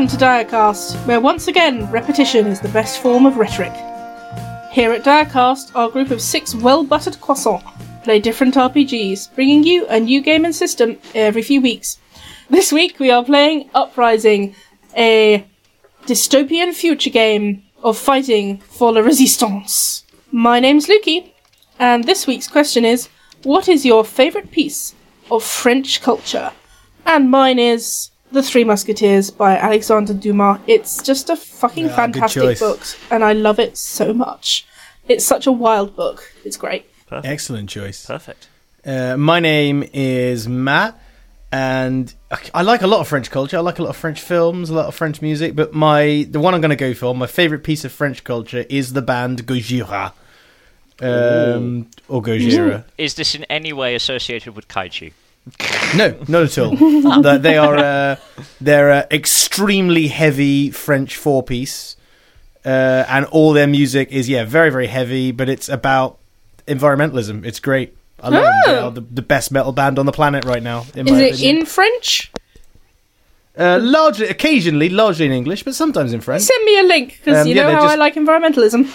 Welcome to Diacast, where once again repetition is the best form of rhetoric. Here at Diacast, our group of six well buttered croissants play different RPGs, bringing you a new game and system every few weeks. This week we are playing Uprising, a dystopian future game of fighting for la resistance. My name's Lukey, and this week's question is What is your favourite piece of French culture? And mine is The Three Musketeers by Alexandre Dumas. It's just a fucking Yeah, fantastic book, and I love it so much. It's such a wild book. It's great. Excellent choice. Perfect. Uh, my name is Matt, and I like a lot of French culture. I like a lot of French films, a lot of French music. But my the one I'm going to go for, my favorite piece of French culture, is the band Gojira, um, or Gojira. Is this in any way associated with kaiju? No, not at all. They- they are uh, they're uh, extremely heavy French four piece, uh, and all their music is yeah very very heavy, but it's about environmentalism. It's great. I love them. They Oh. are the, the best metal band on the planet right now. In Is my it opinion. in French? Uh, largely, occasionally, largely in English, but sometimes in French. Send me a link because Um, you yeah, know they're how I just- like environmentalism.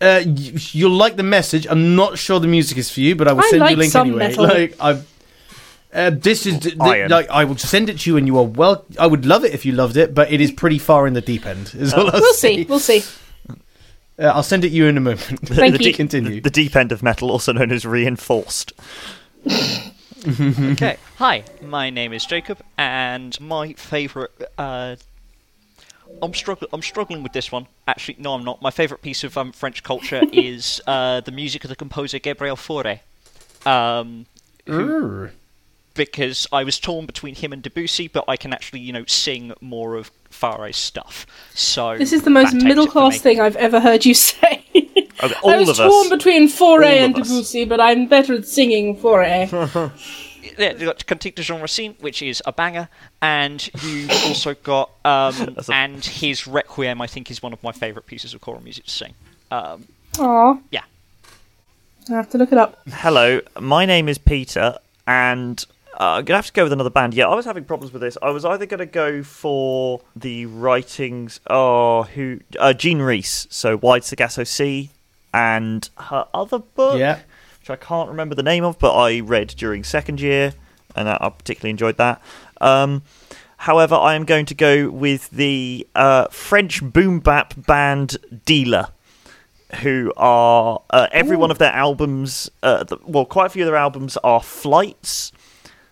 Uh, y- you'll like the message. I'm not sure the music is for you, but I will I send you a link some anyway. metal. Like I, uh, this is th- Iron. like I will send it to you, and you are well. I would love it if you loved it, but it is pretty far in the deep end. Is all We'll say. see. We'll see. Uh, I'll send it you in a moment. Thank the you. deep- Continue. The deep end of metal, also known as reinforced. okay. Hi, my name is Jacob, and my favourite. Uh, I'm struggling. I'm struggling with this one. Actually, no, I'm not. My favourite piece of um, French culture is uh, the music of the composer Gabriel Fauré. Um, Urgh. Because I was torn between him and Debussy, but I can actually, you know, sing more of Fauré's stuff. So This is the most middle class thing I've ever heard you say. Okay, I all was of torn us. between Fauré All and. Debussy, but I'm better at singing Fauré. yeah, you've got Cantique de Jean Racine, which is a banger, and you've also got um, a- and his Requiem. I think is one of my favourite pieces of choral music to sing. Um, Aw. Yeah. I have to look it up. Hello, my name is Peter, and uh, I'm gonna have to go with another band. Yeah, I was having problems with this. I was either gonna go for the writings. Oh, who? Uh, Jean Rhys. So Wide Sargasso Sea, and her other book, Yeah. which I can't remember the name of, but I read during second year, and I I particularly enjoyed that. Um, however, I am going to go with the uh, French boom bap band Dealer who are uh, every one of their albums. Uh, th- well, quite a few of their albums are flights.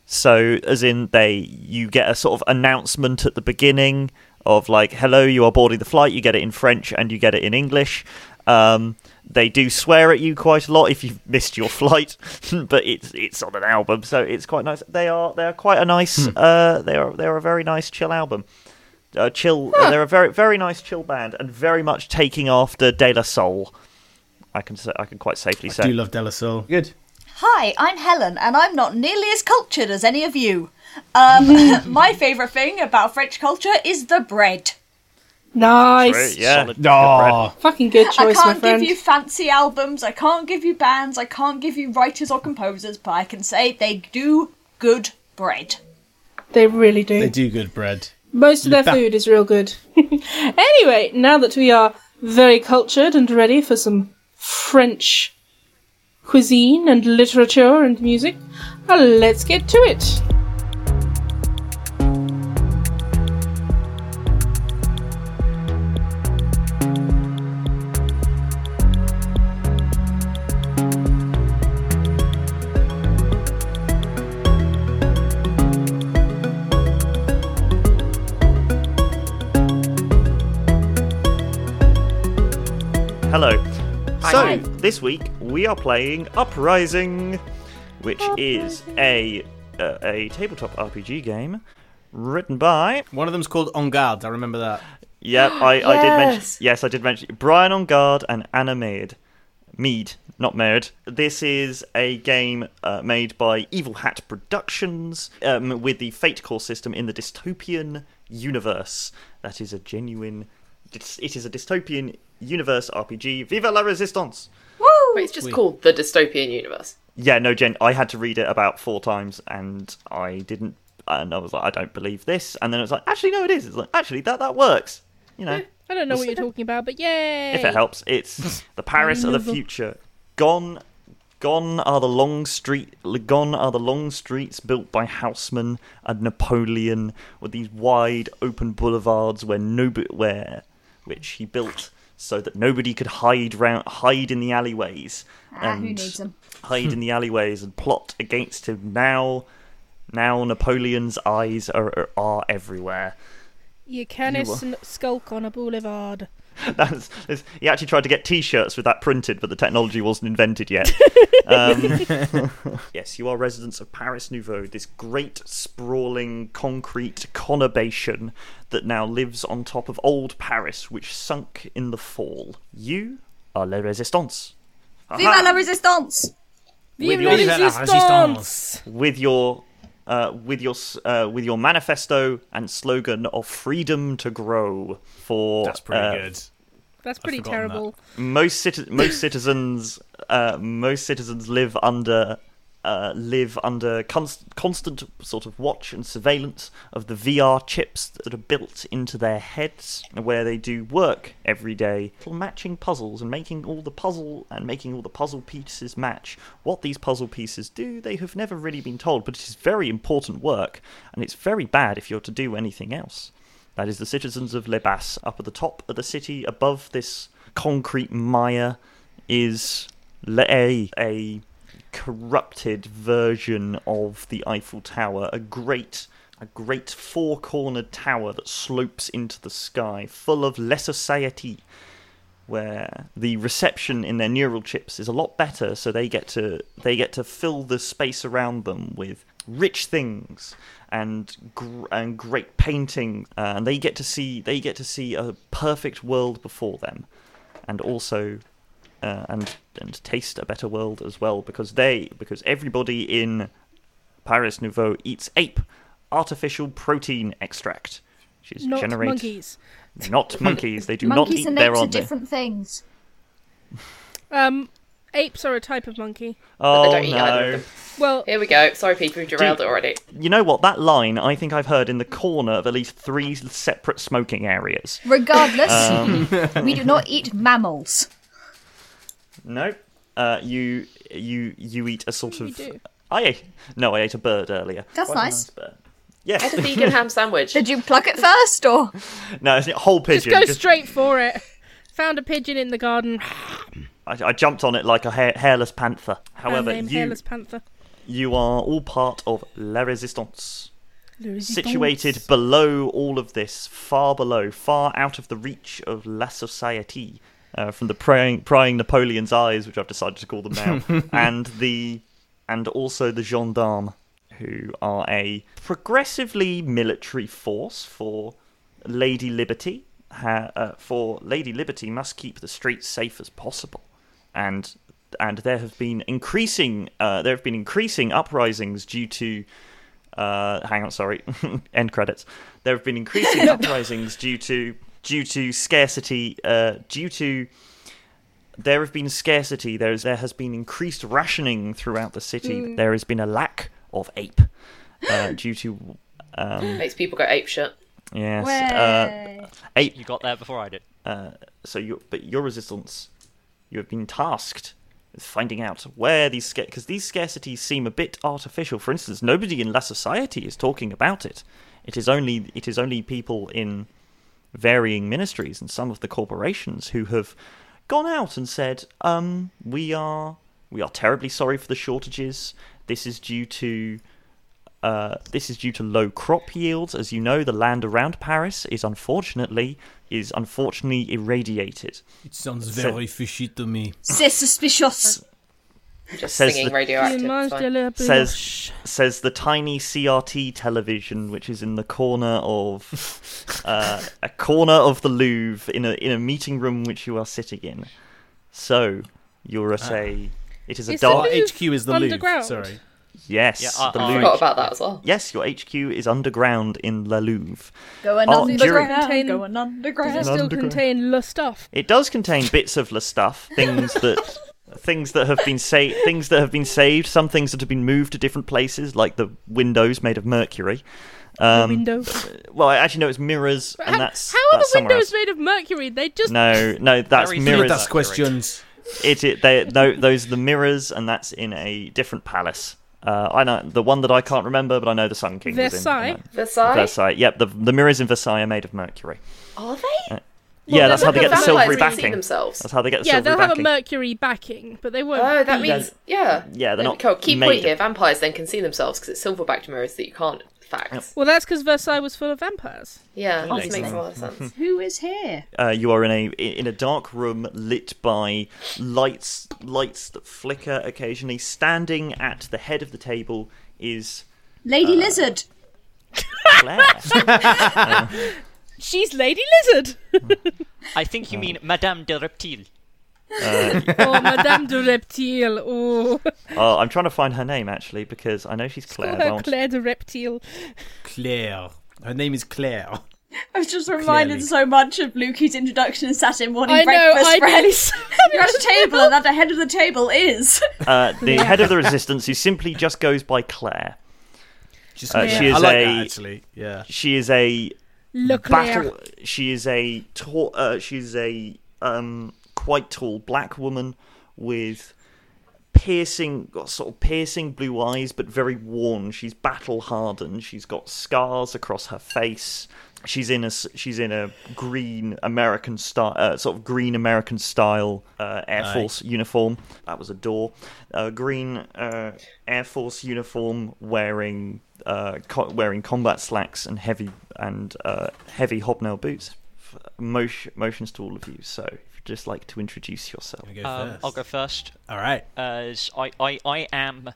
So, as in they, you get a sort of announcement at the beginning of like, "Hello, you are boarding the flight." You get it in French and you get it in English. Um, they do swear at you quite a lot if you've missed your flight, but it's it's on an album, so it's quite nice. They are they are quite a nice. Uh, they are they are a very nice chill album uh, chill. They're a very very nice chill band and very much taking after De La Soul. I can say, I can quite safely I say. do love De La Soul. Good. Hi, I'm Helen, and I'm not nearly as cultured as any of you. Um, my favourite thing about French culture is the bread. Nice. Right, yeah. Solid. good bread. Fucking good I choice, my can't friend. give you fancy albums, I can't give you bands, I can't give you writers or composers, but I can say they do good bread. They really do. They do good bread. Most of their Ba- food is real good. anyway, now that we are very cultured and ready for some French cuisine and literature and music, uh, let's get to it. Hello. So this week we are playing Uprising, which is a uh, a tabletop RPG game written by. One of them's called On Guard. I remember that. Yep, I, I did mention. Yes. Yes, I did mention Brian on guard and Anna Mead. Mead, not Mead. This is a game uh, made by Evil Hat Productions um, with the Fate Core system in the dystopian universe. That is a genuine. It is a dystopian universe RPG. Viva la Resistance! Woo! Wait, it's just called the dystopian universe. Yeah, no, Jen, I had to read it about four times and I didn't and I was like, I don't believe this. And then it was like, actually, no, it is. It's like, actually, that that works. You know, I don't know what you're talking about, but yay! if it helps, it's the Paris of the future. Gone, gone are the long street. Gone are the long streets built by Haussmann and Napoleon, with these wide open boulevards where nobody, where which he built so that nobody could hide round, hide in the alleyways. Ah, who and needs them? hide in the alleyways and plot against him. Now, now Napoleon's eyes are are, are everywhere. You can You s- skulk on a boulevard. That's, that's- he actually tried to get T-shirts with that printed, but the technology wasn't invented yet. um, yes, you are residents of Paris Nouveau, this great sprawling concrete conurbation that now lives on top of old Paris, which sunk in the fall. You are Les Resistants. Viva la resistance! Vive your- la Vive la resistance! with your uh, with your uh, with your manifesto and slogan of freedom to grow for That's pretty uh, good. That's pretty forgotten that. terrible. most citi- most citizens uh, most citizens live under uh, live under const- constant sort of watch and surveillance of the VR chips that are built into their heads, where they do work every day, matching puzzles and making all the puzzle and making all the puzzle pieces match. What these puzzle pieces do, they have never really been told, but it is very important work, and it's very bad if you're to do anything else. That is the citizens of Le Bas up at the top of the city, above this concrete mire, is Le- a, a corrupted version of the Eiffel Tower, a great a great four-cornered tower that slopes into the sky, full of la society, where the reception in their neural chips is a lot better, so they get to they get to fill the space around them with rich things and gr- and great painting, uh, and they get to see they get to see a perfect world before them, and also uh, and and taste a better world as well because they because everybody in Paris Nouveau eats ape artificial protein extract, which is Not generate monkeys. not monkeys. They do Monkeys not eat and their apes are own. different things. Um, apes are a type of monkey. Oh they don't eat either of no! them. Well, Here we go. Sorry, people, we've derailed it already. You know what? That line I think I've heard in the corner of at least three separate smoking areas. Regardless, Um, we do not eat mammals. No, uh, you you you eat a sort we of. do. I ate no, I ate a bird earlier. That's Quite a nice. bird. I had a vegan ham sandwich. Did you pluck it first, or no, it's a whole pigeon. just go just- straight for it. Found a pigeon in the garden. I, I jumped on it like a hair, hairless panther. However, name you Hairless Panther. you are all part of La Resistance. situated below all of this, far below, far out of the reach of La Société, uh, from the prying, prying Napoleon's eyes, which I've decided to call them now, and the and also the gendarmes, who are a progressively military force for Lady Liberty. Ha, uh, for Lady Liberty must keep the streets safe as possible, and and there have been increasing uh, there have been increasing uprisings due to uh, hang on, sorry, end credits. There have been increasing uprisings due to due to scarcity, uh, due to there have been scarcity. There is there has been increased rationing throughout the city. There has been a lack of ape uh, due to um, Makes people go ape shit. yes, uh, ape. You got there before I did. Uh, so you, but your resistance, you have been tasked with finding out where these because these scarcities seem a bit artificial. For instance, nobody in La Society is talking about it. It is only it is only people in varying ministries and some of the corporations who have gone out and said, um, "We are we are terribly sorry for the shortages. This is due to." Uh, this is due to low crop yields. As you know, the land around Paris is unfortunately is unfortunately irradiated. It sounds So- very fishy to me. C'est suspicious. Just Says singing the- radioactive. it's Image de fine. la Says says the tiny CRT television, which is in the corner of uh, a corner of the Louvre in a in a meeting room which you are sitting in. So you're at a it is a Is dark HQ is the Louvre. Sorry. yes Yeah, I- the I I forgot about that as well. Yes, your HQ is underground in La Louvre. Going Oh, underground, during- going Does it still Underground. contain le stuff? It does contain bits of the stuff, things that things that have been saved, things that have been saved, some things that have been moved to different places, like the windows made of mercury. Um, window. well, I actually know it's mirrors, and How, that's how are that's the windows else. made of mercury? They just No, no, that's Very mirrors. That's questions. It, it they, tho- those are the mirrors, and that's in a different palace. Uh, I know the one that I can't remember, but I know the Sun King was in- Versailles? in. that. Versailles? Versailles. Yep, the the mirrors in Versailles are made of mercury. Are they? Yeah, that's how they get the silvery backing. themselves. That's how they get the yeah, silvery they'll have a mercury backing, but they won't. Oh, that be- means yeah. Yeah, they're There not we go. Key made point of- here: vampires then can see themselves because it's silver-backed mirrors that you can't. Facts. Well, that's because Versailles was full of vampires. Yeah, this makes a lot of sense. Who is here? Uh, you are in a in a dark room lit by lights lights that flicker occasionally. Standing at the head of the table is Lady Lizard. Claire. She's Lady Lizard. I think you mean Madame de Reptile. oh, Madame de Reptile. Oh, Oh, I'm trying to find her name actually because I know she's Claire. call her Claire de Reptile. Claire. Her name is Claire. I was just reminded Clearly. so much of Lukey's introduction in Saturday morning I know. breakfast I friends. You're at a table, and at the head of the table is. Uh, the head of the resistance, who simply just goes by Claire. Just, Uh, she is I like a- that, actually. Yeah. She is a Le Claire. battle. She is a tall. Uh, she's a um, quite tall black woman with piercing, got sort of piercing blue eyes, but very worn. She's battle hardened. She's got scars across her face. She's in a she's in a green American style, uh, sort of green American style uh, Air Aye. Force uniform. That was a door. A green uh, Air Force uniform, wearing uh, co- wearing combat slacks and heavy and uh, heavy hobnail boots. Motion, motions to all of you. So, if you'd just like to introduce yourself. Go Um. I'll go first. All right. as I, I, I am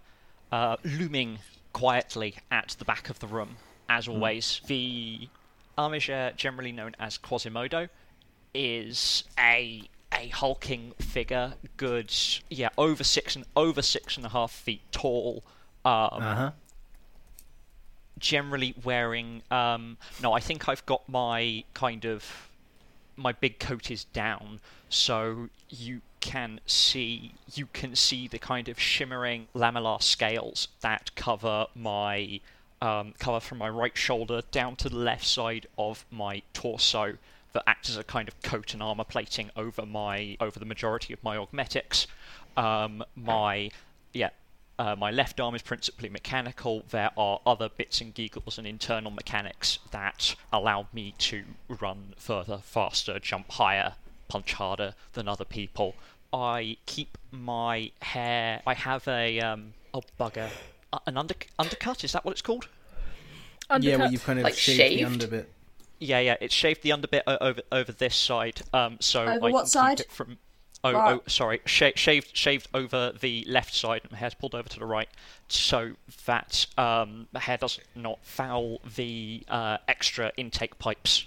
uh, looming quietly at the back of the room, as always. The Armiger, generally known as Quasimodo, is a a hulking figure, good, yeah, over six and over six and a half feet tall. Um, Uh huh. Generally wearing um no i think i've got my kind of my big coat is down. So you can see you can see the kind of shimmering lamellar scales that cover my um, cover from my right shoulder down to the left side of my torso that act as a kind of coat and armor plating over my over the majority of my augmetics. Um, my yeah uh, my left arm is principally mechanical. There are other bits and giggles and internal mechanics that allow me to run further, faster, jump higher, punch harder than other people. I keep my hair. I have a um. Oh bugger. Uh, an under undercut. Is that what it's called? Undercut. Yeah, Undercut. well, you've kind of Like shaved, shaved? the under bit. Yeah, yeah. It's shaved the underbit o- over over this side. Um. So Over I what side? Keep it from. Oh, Right. oh, sorry. Sh- shaved, shaved over the left side, and my hair's pulled over to the right, so that um, the hair does not foul the uh, extra intake pipes,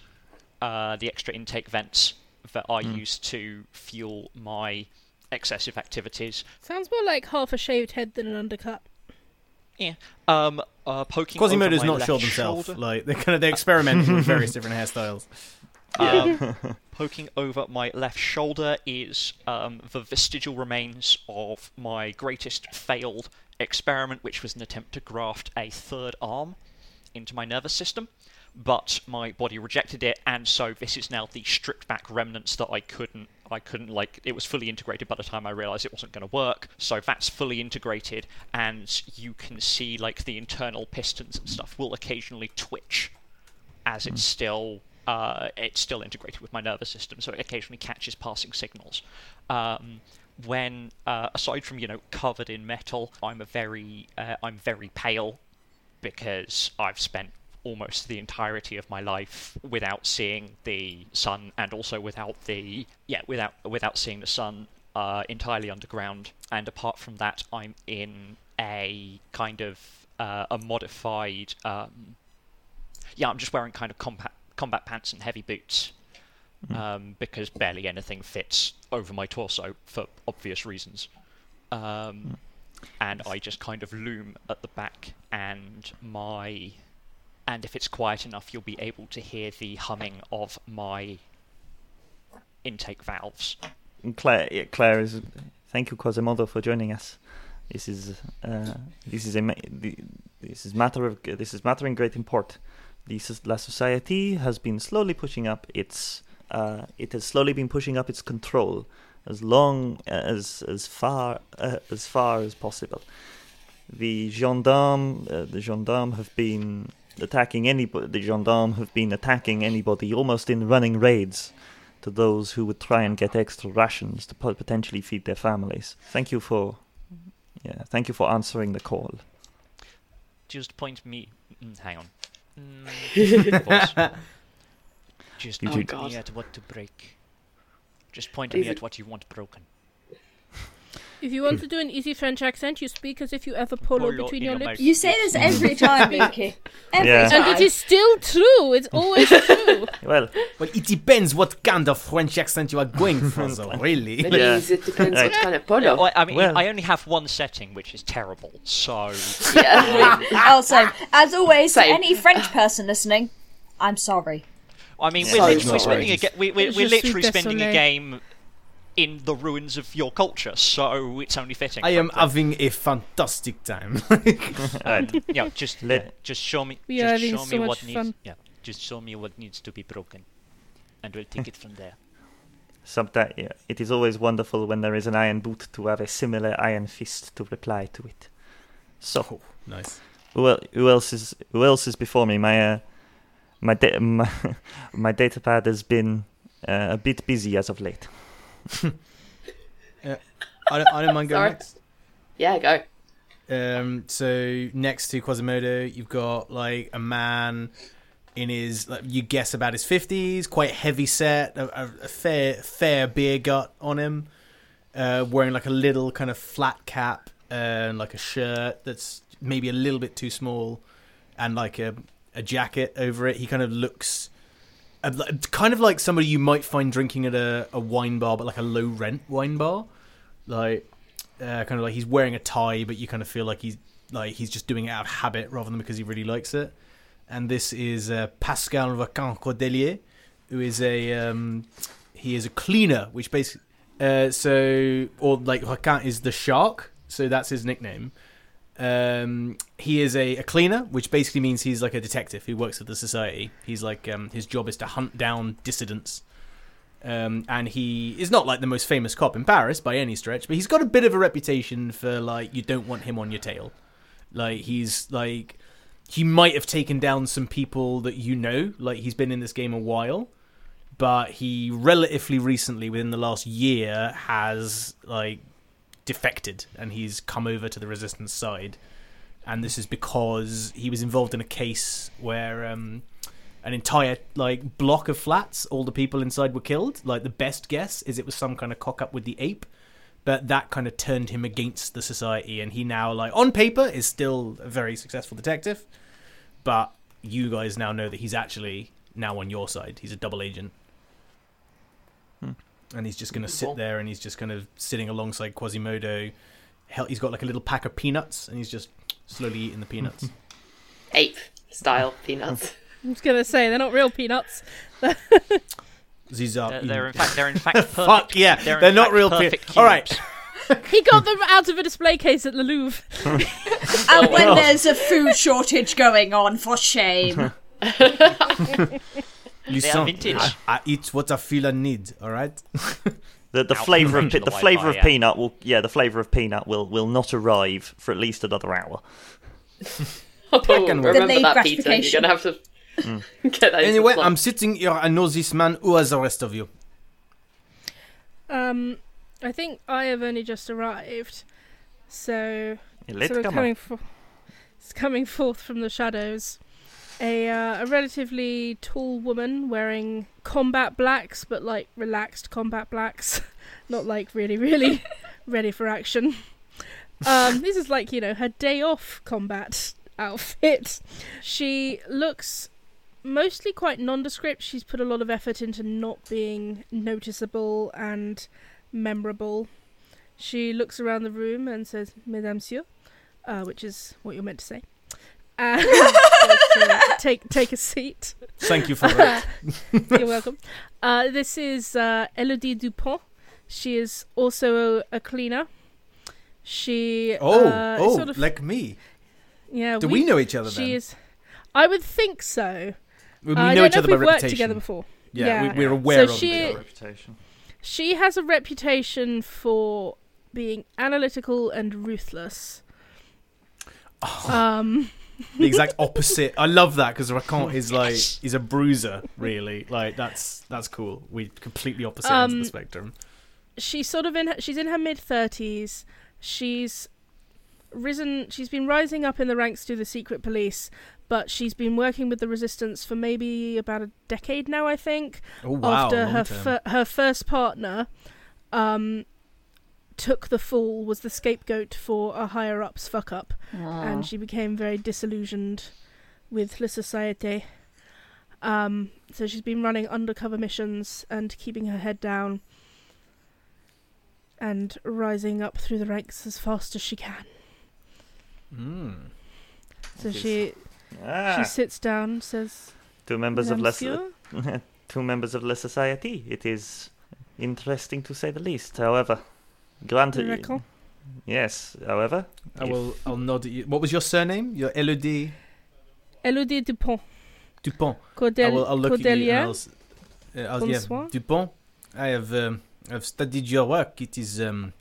uh, the extra intake vents that I use to fuel my excessive activities. Sounds more like half a shaved head than an undercut. Yeah. Um. Uh, poking. over Quasimodo's not left sure themselves. shoulder. Like they're kind of they're experimenting with various different hairstyles. Um, poking over my left shoulder is um, the vestigial remains of my greatest failed experiment, which was an attempt to graft a third arm into my nervous system. But my body rejected it, and so this is now the stripped back remnants that I couldn't. I couldn't like. It was fully integrated by the time I realised it wasn't going to work. So that's fully integrated, and you can see like the internal pistons and stuff will occasionally twitch as it's still uh, it's still integrated with my nervous system, so it occasionally catches passing signals. Um, when uh, aside from you know covered in metal, I'm a very uh, I'm very pale because I've spent almost the entirety of my life without seeing the sun, and also without the yeah without without seeing the sun uh, entirely underground. And apart from that, I'm in a kind of uh, a modified um, yeah, I'm just wearing kind of combat combat pants and heavy boots um, because barely anything fits over my torso for obvious reasons. Um, and I just kind of loom at the back, and my and if it's quiet enough, you'll be able to hear the humming of my intake valves. And Claire, Claire is thank you, Quasimodo, for joining us. This is uh, this is a this is matter of this is matter in great import. The La Society has been slowly pushing up its uh, it has slowly been pushing up its control as long as as far uh, as far as possible. The gendarme uh, the gendarme have been attacking anybody. The gendarme have been attacking anybody almost in running raids to those who would try and get extra rations to potentially feed their families. Thank you for yeah, thank you for answering the call. Just point me. mm, Hang on. Mm. Just You point me at what to break. Just point me at what you want broken. If you want to do an easy French accent, you speak as if you have a polo Polo between your your lips. You say this every time, Minky. Every Yeah. And it is still true. It's always true. Well, Well, it depends what kind of French accent you are going for, though, really. That Yeah. it depends Right. what kind of polo. Well, I mean, Well- I only have one setting, which is terrible. So Yeah. Also, as always, Same. any French person listening, I'm sorry. I mean, Yeah. we're Sorry, literally spending a right. ga- we, we're, we're literally spending a game in the ruins of your culture, so it's only fitting. I am frankly. having a fantastic time. right. yeah, just Let- yeah, just show me, We are just show me much what needs. fun. Yeah, just show me what needs to be broken, and we'll take it from there. Sometimes yeah, it is always wonderful when there is an iron boot to have a similar iron fist to reply to it. So, oh, nice. who, who else is who else is before me? My uh, my da- my, my data pad has been uh, a bit busy as of late. I don't, I don't mind going Sorry. next. yeah, go. Um, so next to Quasimodo, you've got like a man in his, like, you guess about his fifties, quite heavy set, a, a, a fair fair beer gut on him, uh, wearing like a little kind of flat cap and like a shirt that's maybe a little bit too small, and like a a jacket over it. He kind of looks. Li- Kind of like somebody you might find drinking at a, a wine bar, but like a low rent wine bar. Like uh, kind of like he's wearing a tie, but you kind of feel like he's like he's just doing it out of habit rather than because he really likes it. And this is uh, Pascal Requin Cordelier, who is a um, he is a cleaner, which basically uh, so or like Requin is the shark, so that's his nickname. Um, he is a, a cleaner, which basically means he's like a detective who works at the society. He's like um, his job is to hunt down dissidents um, and he is not like the most famous cop in Paris by any stretch, but he's got a bit of a reputation for like you don't want him on your tail. Like he's like he might have taken down some people that you know, like he's been in this game a while, but he relatively recently, within the last year, has like defected and he's come over to the resistance side. And this is because he was involved in a case where um, an entire like block of flats all the people inside were killed like the best guess is it was some kind of cock up with the ape but that kind of turned him against the society and he now like on paper is still a very successful detective but you guys now know that he's actually now on your side he's a double agent. And he's just going to sit there and he's just kind of sitting alongside quasimodo he's got like a little pack of peanuts and he's just slowly eating the peanuts Ape style peanuts. I was gonna say they're not real peanuts. these are They're, they're in fact they're in fact perfect. Fuck yeah, they're, they're not real peanuts. All right. He got them out of a display case at the Louvre. And oh, when there's a food shortage going on, for shame. Listen, vintage. I, I eat what I feel I need. All right. The the Out flavor of range pe- of the the flavor of yeah. peanut will yeah the flavor of peanut will will not arrive for at least another hour. Oh, Second one. remember that pizza. You're gonna have to get that. Anyway, I'm sitting here. I know this man. Who is the rest of you? Um, I think I have only just arrived, so Let's sort coming for, it's coming forth from the shadows. A uh, a relatively tall woman wearing combat blacks, but like relaxed combat blacks, not like really really ready for action. Um, this is like you know her day off combat outfit. She looks mostly quite nondescript. She's put a lot of effort into not being noticeable and memorable. She looks around the room and says, Mesdames, uh, which is what you're meant to say. And take, take a seat. Thank you for that. You're welcome. Uh, this is uh, Elodie Dupont, She is also a, a cleaner. She Oh, uh, oh, sort of, like me. yeah. Do we, know each other She then? is. I would think so. we I know don't each know other if by we've worked together before. Yeah, Yeah. We, we're aware So of she- it. reputation. She has a reputation for being analytical and ruthless. Oh. Um, the exact opposite. I love that because Requin is like he's a bruiser, really. Like that's that's cool. We completely opposite ends of Um, the spectrum. she's sort of in. Her, she's in her mid thirties. She's risen. She's been rising up in the ranks to the secret police, but she's been working with the resistance for maybe about a decade now. I think. Oh wow, after her fir- her first partner um took the fall was the scapegoat for a higher up's fuck up and she became very disillusioned with La Societe. Um, so she's been running undercover missions and keeping her head down and rising up through the ranks as fast as she can. Mm. So This she Ah, she sits down, says, two members of less, "Monsieur?" two members of the society. It is interesting to say the least. However, granted, Reckon. yes. However, I will. I'll nod at you. What was your surname? Your Elodie Elodie Dupont. Dupont. I will. I'll look at you. And I'll, uh, I'll, yeah, Dupont. I have. Um, I've studied your work. It is. Um,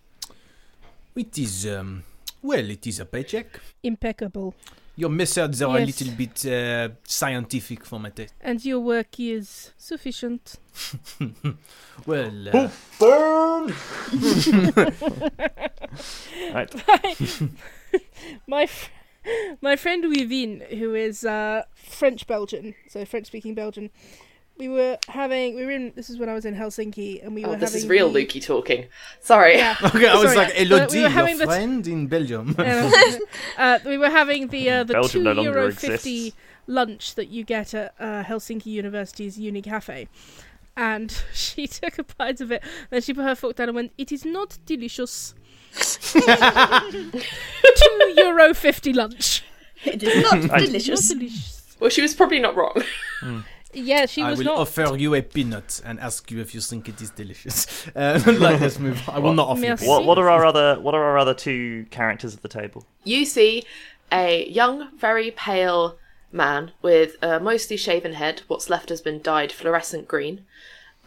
it is. Um, well, it is a paycheck. Impeccable. Your methods are a little bit uh, scientific for my taste. And your work is sufficient. well, uh, right. my fr- my friend Wivin, who is uh, French Belgian, so French speaking Belgian, we were having we were in this is when I was in Helsinki and we Oh, were this having is real the- Lukey talking. Sorry. Yeah. okay, I was Sorry, like but we were having your the- friend in Belgium. uh, we were having the uh, the Belgium two no longer euro exists. fifty lunch that you get at uh, Helsinki University's Uni Cafe. And she took a bite of it, then she put her fork down and went, "It is not delicious." two euro fifty lunch. It is not delicious. Not delicious. Well, she was probably not wrong. Yeah, she I was will not. offer you a peanut and ask you if you think it is delicious. Uh, like, let's move. on. I will not offer you. Merci. peanut. What what are our other what are our other two characters at the table? You see a young, very pale man with a mostly shaven head. What's left has been dyed fluorescent green.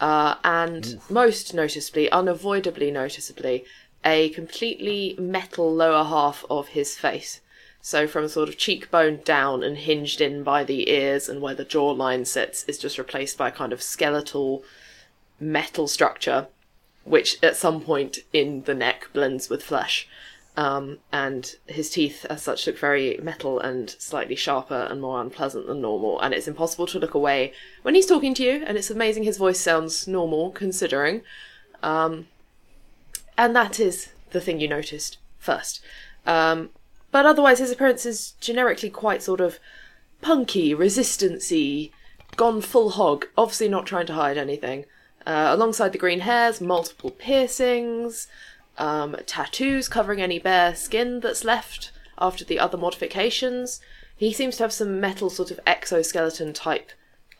Uh, and most noticeably, unavoidably noticeably, a completely metal lower half of his face. So from sort of cheekbone down and hinged in by the ears and where the jawline sits is just replaced by a kind of skeletal metal structure, which at some point in the neck blends with flesh. Um, and his teeth, as such, look very metal and slightly sharper and more unpleasant than normal. And it's impossible to look away when he's talking to you. And it's amazing his voice sounds normal, considering. Um, and that is the thing you noticed first. Um, but otherwise, his appearance is generically quite sort of punky, resistancy, gone full hog. Obviously, not trying to hide anything. Uh, alongside the green hairs, multiple piercings, um, tattoos covering any bare skin that's left after the other modifications. He seems to have some metal sort of exoskeleton type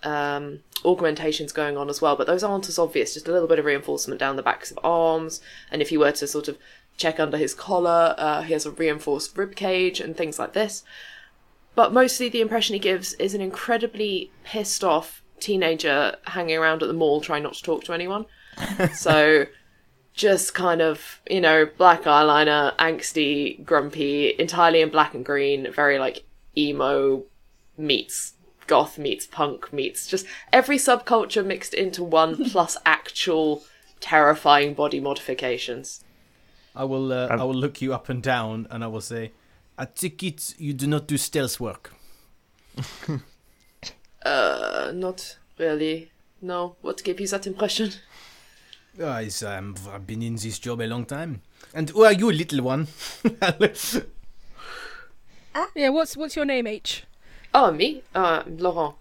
um, augmentations going on as well, but those aren't as obvious. Just a little bit of reinforcement down the backs of arms, and if you were to sort of check under his collar, uh, he has a reinforced rib cage and things like this. But mostly the impression he gives is an incredibly pissed off teenager hanging around at the mall trying not to talk to anyone. so just kind of, you know, black eyeliner, angsty, grumpy, entirely in black and green, very like emo meets goth meets punk meets just every subculture mixed into one plus actual terrifying body modifications. I will. Uh, Um, I will look you up and down, and I will say, "I take it you do not do stealth work." Uh, not really. No, what gave you that impression? Uh, it's, um, I've been in this job a long time. And who are you, little one? Yeah, what's what's your name, H? Oh, me? Uh, Laurent.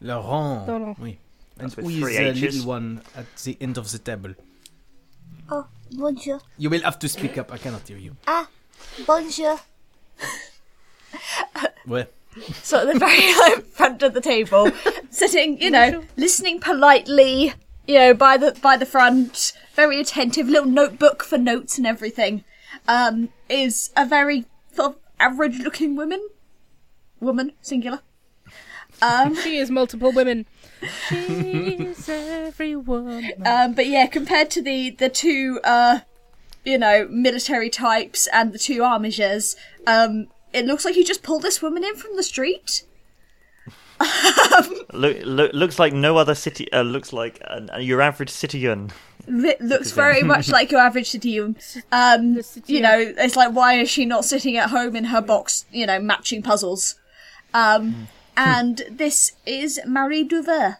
Laurent. Laurent. Oui. And who is the H's. little one at the end of the table? Oh, bonjour. You will have to speak up. I cannot hear you. Ah, bonjour. Well, So at the very like, front of the table, sitting, you know, listening politely, you know, by the by the front, very attentive, little notebook for notes and everything. Um, is a very sort of average-looking woman, woman singular. Um, She is multiple women. She's every woman. um, but yeah, compared to the the two, uh, you know, military types and the two armigers, um, it looks like you just pulled this woman in from the street. Look, look, looks like no other city. Uh, looks like uh, your average citizen. It looks very much like your average citizen. Um, you know, it's like why is she not sitting at home in her box, you know, matching puzzles? Um, and this is Marie Duver.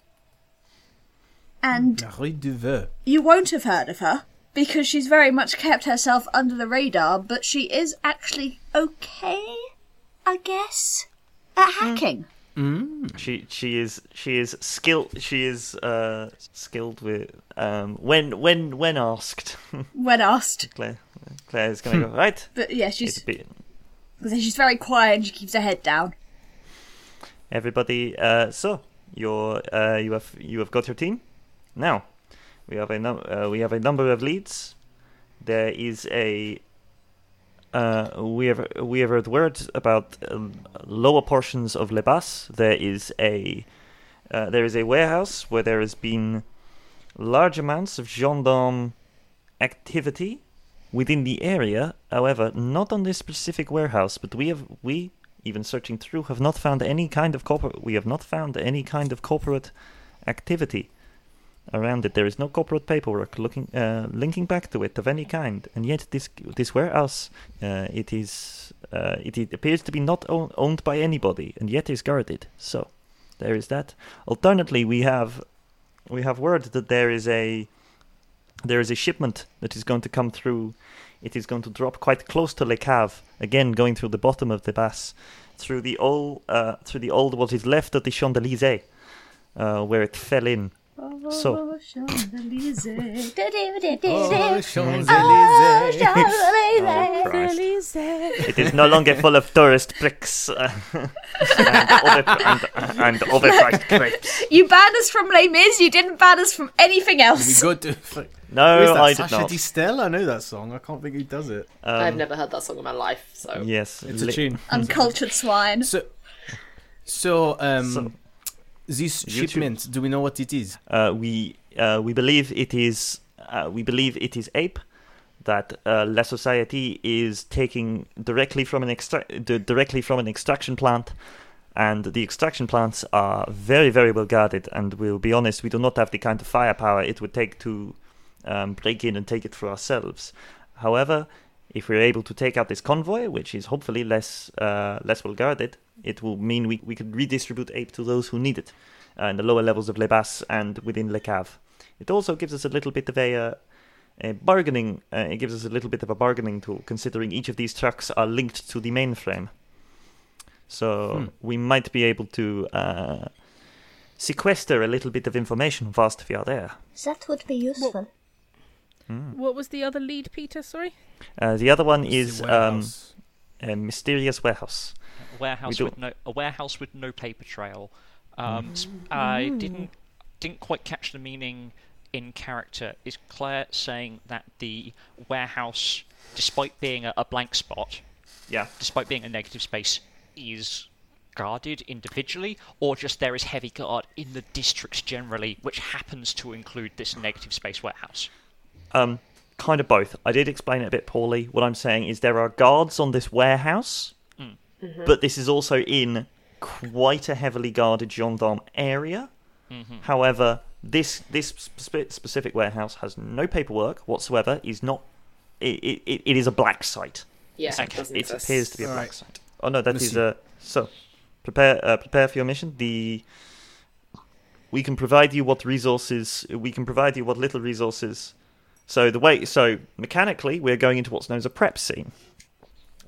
And Marie Duver. you won't have heard of her because she's very much kept herself under the radar, but she is actually okay, I guess, at hacking. She she is she is skilled. She is uh skilled with um when when when asked. When asked, Claire Claire is gonna go right. but yeah, she's a bit, she's very quiet and she keeps her head down. Everybody. Uh, so your uh you have you have got your team. Now we have a num- uh, we have a number of leads. There is a uh, we have we have heard words about um, lower portions of Le Bas. There is a uh, there is a warehouse where there has been large amounts of gendarme activity within the area. However, not on this specific warehouse. But we have we even searching through have not found any kind of corporate. We have not found any kind of corporate activity around it. There is no corporate paperwork looking uh, linking back to it of any kind, and yet this this warehouse uh, it is uh, it, it appears to be not own, owned by anybody, and yet is guarded. So there is that. Alternately, we have we have word that there is a there is a shipment that is going to come through. It is going to drop quite close to Le Cave, again going through the bottom of the Bass, through the old uh, through the old what is left of the Champs Elysees, uh, where it fell in. So Oh, Champs Oh, Christ. It is no longer full of tourist bricks uh, and, over, and, and overpriced crepes. You banned us from Les Mis, you didn't ban us from anything We else. got to. Who No, is that? I did Sasha not. Distel? I know that song. I can't think who does it. I've never heard that song in my life, so Yes, It's a li- tune. Uncultured swine. So, so um, So- this YouTube. shipment. Do we know what it is? Uh, we uh, we believe it is uh, we believe it is ape that uh, La Society is taking directly from an extra- d- directly from an extraction plant, and the extraction plants are very very well guarded. And we'll be honest, we do not have the kind of firepower it would take to um, break in and take it for ourselves. However, if we're able to take out this convoy, which is hopefully less uh, less well guarded, it will mean we we could redistribute ape to those who need it uh, in the lower levels of Le Bas and within Le Cave. It also gives us a little bit of a, uh, a bargaining. Uh, it gives us a little bit of a bargaining tool, considering each of these trucks are linked to the mainframe. So Hmm. we might be able to uh, sequester a little bit of information whilst we are there. That would be useful. What was the other lead, Peter? Sorry. Uh, the other one is the um, a mysterious warehouse. A warehouse with no a warehouse with no paper trail. Um, s- I didn't didn't quite catch the meaning in character. Is Claire saying that the warehouse, despite being a, a blank spot, Yeah. despite being a negative space, is guarded individually, or just there is heavy guard in the districts generally, which happens to include this negative space warehouse? Um, kind of both. I did explain it a bit poorly. What I'm saying is there are guards on this warehouse, but this is also in quite a heavily guarded gendarme area. However, this this spe- specific warehouse has no paperwork whatsoever. Is not. It, it, it is a black site. yeah, it Okay. It appears to be a black Alright. site. Oh no, that is Monsieur. a so. Prepare uh, prepare for your mission. The we can provide you what resources we can provide you what little resources. So the way so mechanically we're going into what's known as a prep scene.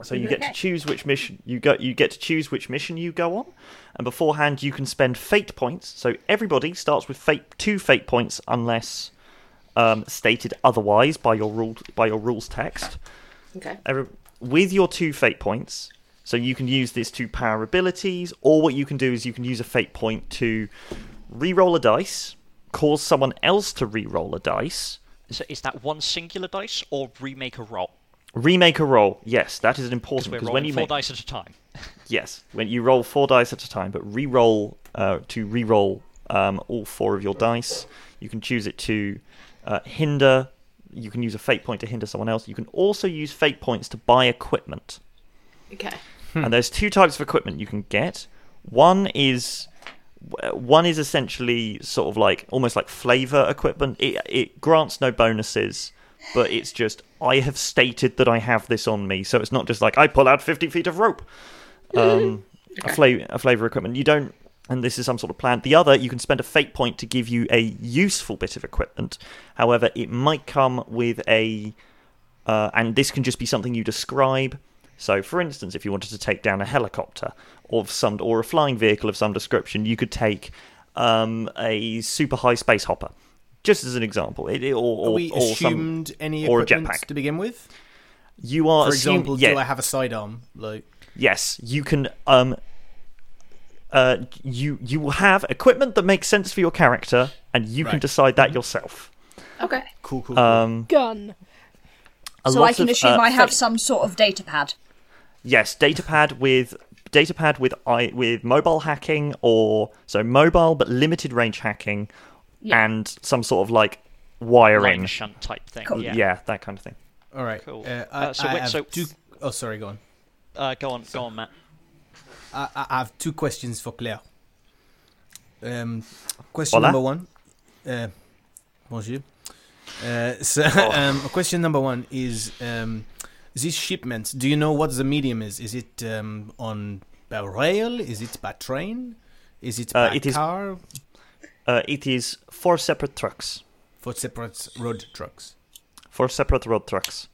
So you get to choose which mission you go. You get to choose which mission you go on, and beforehand you can spend fate points. So everybody starts with fate two fate points unless um, stated otherwise by your rule by your rules text Okay. every, with your two fate points. So you can use this to power abilities, or what you can do is you can use a fate point to re-roll a dice, cause someone else to re-roll a dice. So is that one singular dice or remake a roll? Remake a roll. Yes, that is Because important we're because when you four make dice at a time. yes, when you roll four dice at a time, but re-roll uh, to re-roll um, all four of your dice. You can choose it to uh, hinder. You can use a fate point to hinder someone else. You can also use fate points to buy equipment. Okay. and there's two types of equipment you can get. One is one is essentially sort of like almost like flavor equipment. It it grants no bonuses, but it's just I have stated that I have this on me, so it's not just like I pull out fifty feet of rope. Um, a flavor a flavor equipment. You don't, and this is some sort of plan. The other, you can spend a fate point to give you a useful bit of equipment. However, it might come with a, uh, and this can just be something you describe. So, for instance, if you wanted to take down a helicopter of some or a flying vehicle of some description, you could take um, a super high space hopper, just as an example. It, it- or, Are or, we or some, any or a jetpack. to begin with? you are For assumed- example, yeah, do I have a sidearm? Like, Yes, you can. Um, uh, you you will have equipment that makes sense for your character, and you can decide that yourself. Okay. cool, cool. cool. Um, Gun. a so I can of, assume uh, I have fa- some sort of data pad. Yes, datapad with datapad with i with mobile hacking or so mobile but limited range hacking, Yeah. and some sort of like wiring. Line shunt type thing. Cool. Yeah. yeah. that kind of thing. All right. cool. Uh, I, Uh, so I wait, have so- two. Oh, sorry. Go on. Uh, go on, go on, Matt. I, I I have two questions for Claire. Um, question Hola. number one. Uh, bonjour. Uh, so, Oh. um, question number one is um, this shipments, Do you know what the medium is? Is it um, on by rail? Is it by train? Is it Uh, by it is- car? Uh, it is four separate trucks. For separate road trucks. four separate road trucks,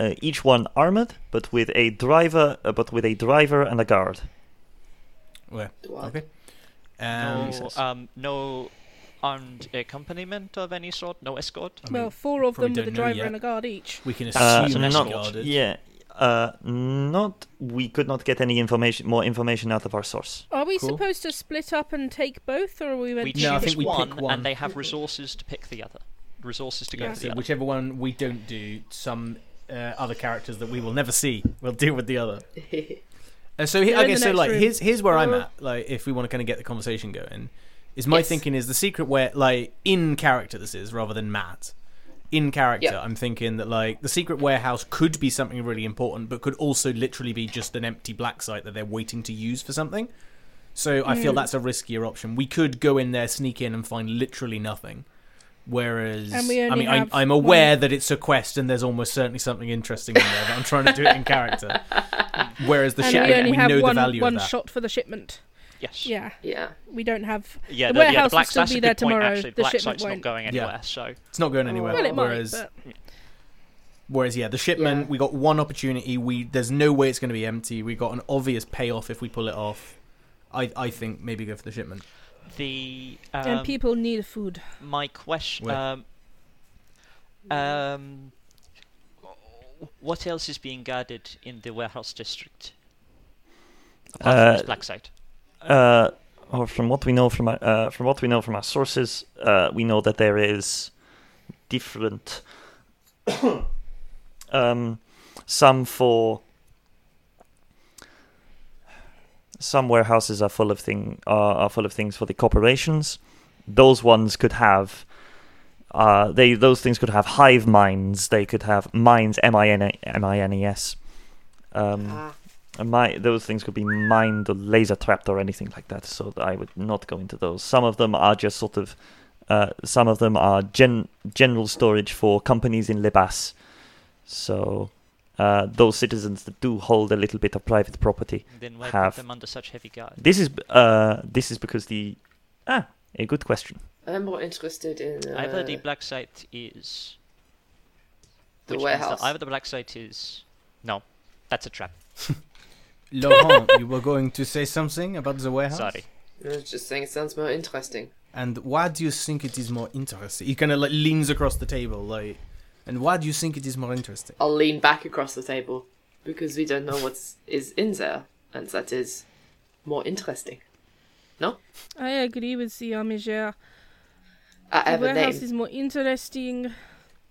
uh, each one armored, but with a driver, uh, but with a driver and a guard. Well, What? okay. No, Um, um, no armed accompaniment of any sort. No escort. I mean, well, four of them with a driver yet. and a guard each. we can Uh, assume an it's escort. guarded. Yeah, uh, not. We could not get any information, more information out of our source. Are we Cool. supposed to split up and take both, or are we meant We to choose No, I pick think we one, pick one. and they have resources to pick the other. Resources to go Yeah. to the other. whichever one we don't do, some uh, other characters that we will never see will deal with the other. Uh, so he, They're okay, so like room. here's here's where I'm Uh, at. Like if we want to kind of get the conversation going, is my Yes. thinking is the secret where like in character this is rather than Matt. In character, Yep. I'm thinking that like the secret warehouse could be something really important, but could also literally be just an empty black site that they're waiting to use for something. So I Hmm. feel that's a riskier option. We could go in there, sneak in, and find literally nothing. Whereas, I mean, I'm, have I'm aware that it's a quest, and there's almost certainly something interesting in there. But I'm trying to do it in character. Whereas the shipment, we only we have know one, the value one of that. shot for the shipment. Yes. Yeah, yeah. we don't have. Yeah, The the, yeah, warehouse the will still be there good point, tomorrow, Actually, the black shipment site's not won't. going Yeah. anywhere, so It's not going anywhere. Well, it might, whereas, but whereas, yeah, the shipment, Yeah. we got one opportunity. We there's no way it's going to be empty. We got an obvious payoff if we pull it off. I I think maybe go for the shipment. the um, and people need food. my question. Wait. Um, um, what else is being guarded in the warehouse district? Apart from Uh, this black site. Uh, or from what we know from our, uh, from what we know from our sources, uh, we know that there is different, um, some for some warehouses are full of thing are, are full of things for the corporations. Those ones could have. Uh, they those things could have hive minds. They could have mines. M i n m i n e s. Um, Ah, uh, My those things could be mined or laser trapped or anything like that. So I would not go into those. Some of them are just sort of, uh, some of them are gen- general storage for companies in Le Bas. So uh, those citizens that do hold a little bit of private property. Then why have- put them under such heavy guard? This is uh, this is because the ah a good question. I'm more interested in uh, Either the black site is the which means warehouse. That either the black site is no, that's a trap. Laurent, you were going to say something about the warehouse. Sorry. I was just saying it sounds more interesting. And why do you think it is more interesting? He kind of like leans across the table, like. And why do you think it is more interesting? I'll lean back across the table because we don't know what is in there, and that is more interesting. No? I agree with the Amigère. I The have a warehouse name. is more interesting.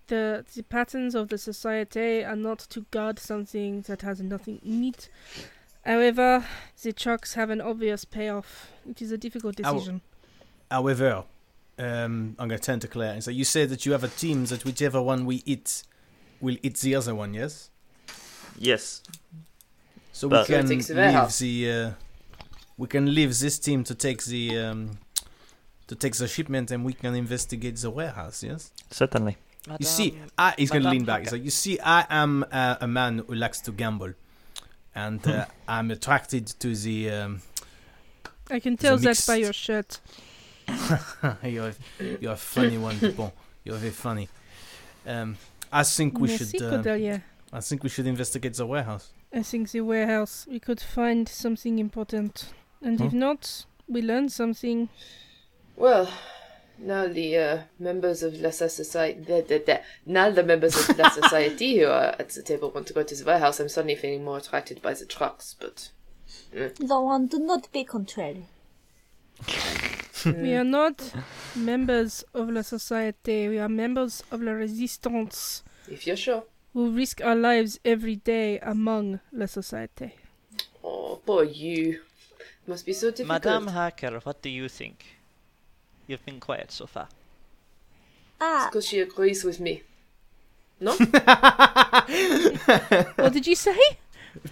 The the patterns of the society are not to guard something that has nothing in it. However, the trucks have an obvious payoff. It is a difficult decision. However, um, I'm going to turn to Claire and say, you said that you have a team that whichever one we eat will eat the other one, yes? Yes. So But- we can leave the uh, we can leave this team to take the um, to take the shipment, and we can investigate the warehouse. Yes. Certainly. You see, I, he's going to lean back. He's like, you see, I am uh, a man who likes to gamble, and uh, I'm attracted to the. Um, I can tell that by your shirt. you're you're a funny one, Bon. You're very funny. Um, I think we Merci, should. Uh, I think we should investigate the warehouse. I think the warehouse. We could find something important, and if Hmm? not, we learn something. Well, now the uh, members of La Society, the, the, the, now the members of La Society who are at the table want to go to the warehouse. I'm suddenly feeling more attracted by the trucks, but Laurent, do not be contrary. We are not members of la society. We are members of la resistance, if you're sure. who risk our lives every day among la society. Oh, poor you. Must be so difficult. Madame Hacker, what do you think? You've been quiet so far. Ah, Because she agrees with me. No? What did you say?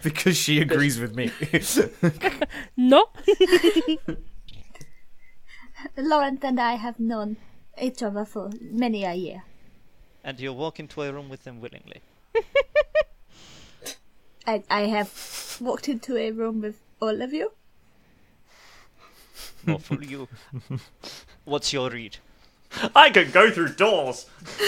Because she agrees with me. No. Laurent and I have known each other for many a year. And you walk into a room with them willingly. I, I have walked into a room with all of you. Or fool you. What's your read? I can go through doors.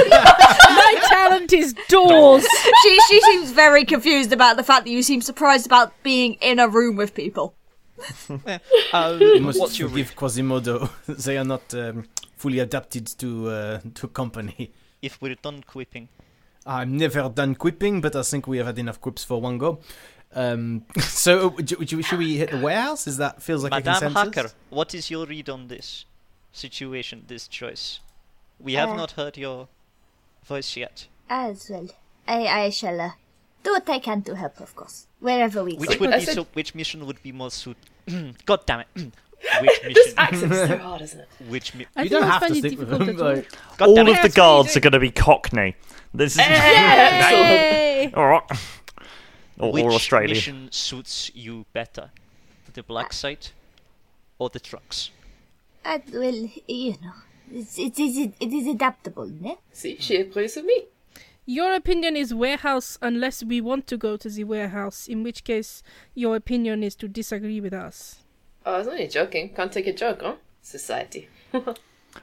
My talent is doors. she she seems very confused about the fact that you seem surprised about being in a room with people. Uh, You must what's your read? forgive Quasimodo. they are not um, fully adapted to uh, to company. If we're done quipping. I've never done quipping, but I think we have had enough quips for one go. Um, so, uh, do- do- should we hit the warehouse? Is that feels like a Madame consensus? Hacker, what is your read on this situation, this choice? We have Uh, not heard your voice yet. As well. I, I shall uh, do what I can to help, of course. Wherever we Which go. would be said- so? Which mission would be more suit? God damn it! which mission? Accent's so hard, isn't it? Which mi- You don't have to stick with them. all. Like, All of the Yes, what are you guards are going to be Cockney. This is Hey! all right. Or, Which or Australia. mission suits you better? The black site or the trucks? Uh, well, you know, it's, it, is, it is adaptable, ne? See, she agrees with me. Your opinion is warehouse unless we want to go to the warehouse, in which case your opinion is to disagree with us. Oh, I was only joking. Can't take a joke, huh? Society.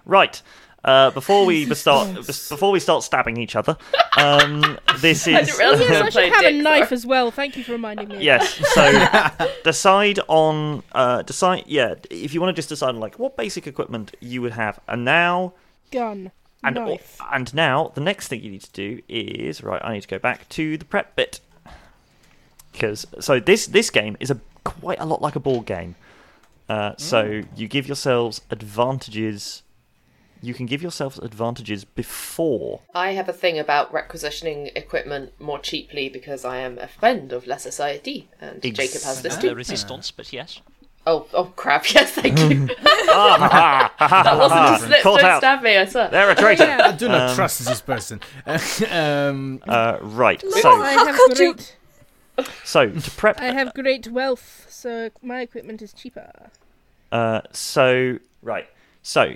Right. Uh, before we start, before we start stabbing each other, um, this I is didn't realise Yes, I should have a knife dick, as well. Thank you for reminding me. yes. So decide on uh, decide. Yeah, if you want to just decide on like what basic equipment you would have, and now Gun. and knife. and now the next thing you need to do is right. I need to go back to the prep bit because so this this game is a quite a lot like a board game. Uh, so you give yourselves advantages. You can give yourself advantages before I have a thing about requisitioning equipment more cheaply because I am a friend of La Société, and Ex- Jacob has this too. resistance, but yes. Oh, oh crap! Yes, thank you. that that wasn't a slip. Caught Don't out. stab me, I swear. They're a traitor. I do not Um, trust this person. um, Uh, right. So, I have could you- great. so to prep. I have great wealth, so my equipment is cheaper. Uh, so right. So,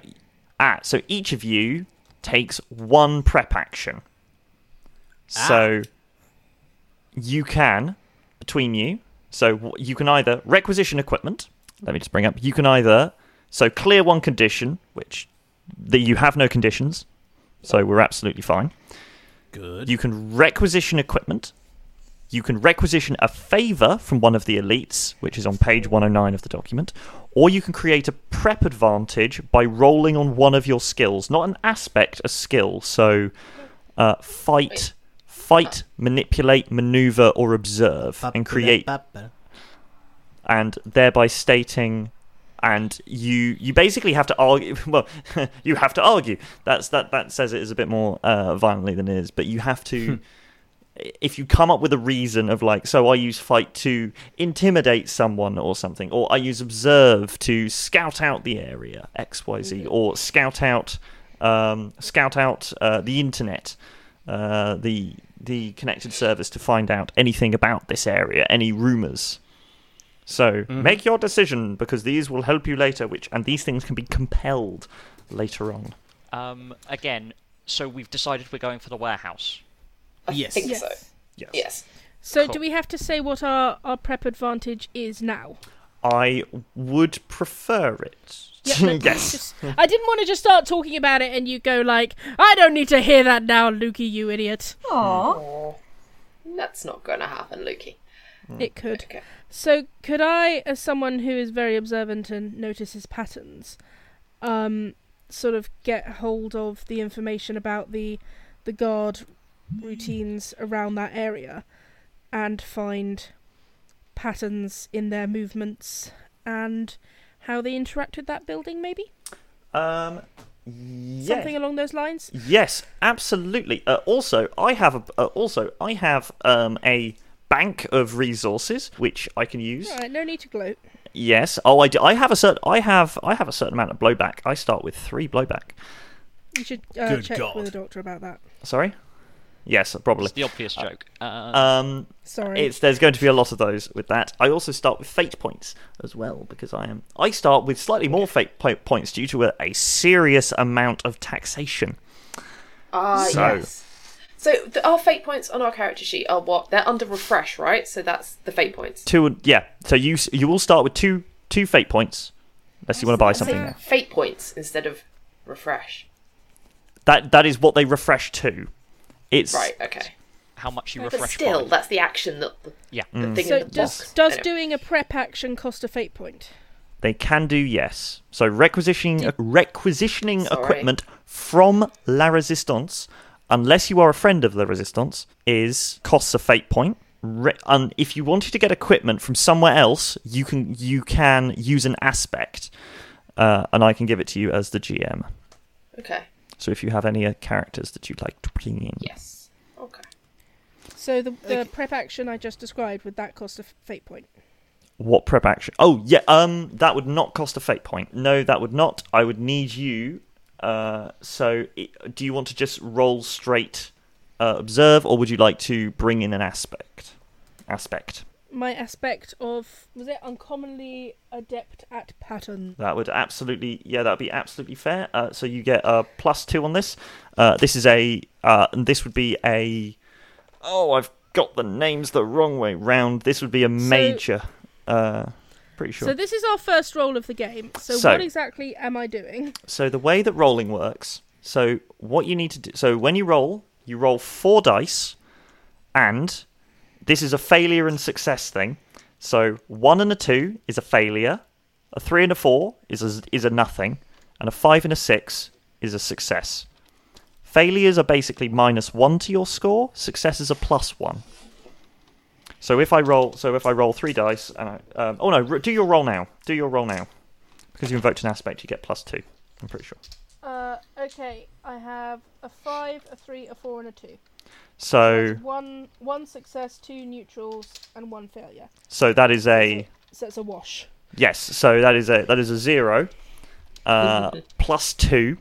ah, so each of you takes one prep action. So you can between you. So you can either requisition equipment. Let me just bring up. You can either so clear one condition, which that you have no conditions. So we're absolutely fine. good. You can requisition equipment. You can requisition a favor from one of the elites, which is on page 109 of the document, or you can create a prep advantage by rolling on one of your skills, not an aspect, a skill. So, uh, fight, fight, manipulate, maneuver, or observe, and create, and thereby stating and you you basically have to argue. Well, you have to argue. That's that that says it is a bit more uh, violently than it is, but you have to. If you come up with a reason of like, so I use fight to intimidate someone or something, or I use observe to scout out the area X Y Z, or scout out um, scout out uh, the internet, uh, the the connected service to find out anything about this area, any rumors. So make your decision because these will help you later. Which and these things can be compelled later on. Um, again, so we've decided we're going for the warehouse. I Yes. think Yes. so. Yes. Yes. So Cool. do we have to say what our, our prep advantage is now? I would prefer it. Yeah, yes. just- I didn't want to just start talking about it and you go like, I don't need to hear that now, Lukey, you idiot. Aww. That's not going to happen, Lukey. It could. Okay. So could I, as someone who is very observant and notices patterns, um, sort of get hold of the information about the the guard routines around that area and find patterns in their movements and how they interact with that building, maybe? Um. Yes. Something along those lines? Yes, absolutely. Uh, also, I have a uh, also I have um a bank of resources which I can use. Alright, no need to gloat. Yes. Oh, I do. I have a certain. I have. I have a certain amount of blowback. I start with three blowback. You should uh, Good check God. with the doctor about that. Sorry. Yes, probably. It's the obvious joke. Uh, Um, Sorry. it's there's going to be a lot of those with that. I also start with fate points as well because I am. I start with slightly more fate po- points due to a, a serious amount of taxation. Ah, So- yes. So the, our fate points on our character sheet are what? They're under refresh, right? So that's the fate points. Two. Yeah. So you you will start with two two fate points. Unless you want to buy something. Say now. fate points instead of refresh. That that is what they refresh to. It's Right. Okay. how much you But refresh still, by. that's the action that the, Yeah. the Mm. thing so the does box. does Anyway. doing a prep action cost a fate point? They can do yes. So requisitioning requisitioning Sorry. equipment from La Resistance, unless you are a friend of La Resistance, is costs a fate point. Re- and if you wanted to get equipment from somewhere else, you can you can use an aspect, uh, and I can give it to you as the GM. Okay. So if you have any uh, characters that you'd like to bring in, Yes. Okay. So the the prep action I just described would that cost a fate point? what prep action? Oh yeah, um, that would not cost a fate point. No, that would not. I would need you. Uh, so it, do you want to just roll straight uh, observe, or would you like to bring in an aspect? Aspect. My aspect of was it uncommonly adept at pattern? That would absolutely, yeah, that would be absolutely fair. Uh, so you get a plus two on this. Uh, this is a, uh, and this would be a. Oh, I've got the names the wrong way round. This would be a major. Uh, pretty sure. So this is our first roll of the game. So, So- what exactly am I doing? So the way that rolling works, so what you need to do, so when you roll, you roll four dice, and this is a failure and success thing. So one and a two is a failure, a three and a four is a, is a nothing, and a five and a six is a success. Failures are basically minus one to your score. Successes are plus one. So if I roll, so if I roll three dice, and I, um, oh no, do your roll now. Do your roll now, because you invoked an aspect, you get plus two. I'm pretty sure. Uh, okay, I have a five, a three, a four, and a two. So, one one success, two neutrals, and one failure. so that is a So it's a wash. yes. So that is a that is a zero, uh, plus two.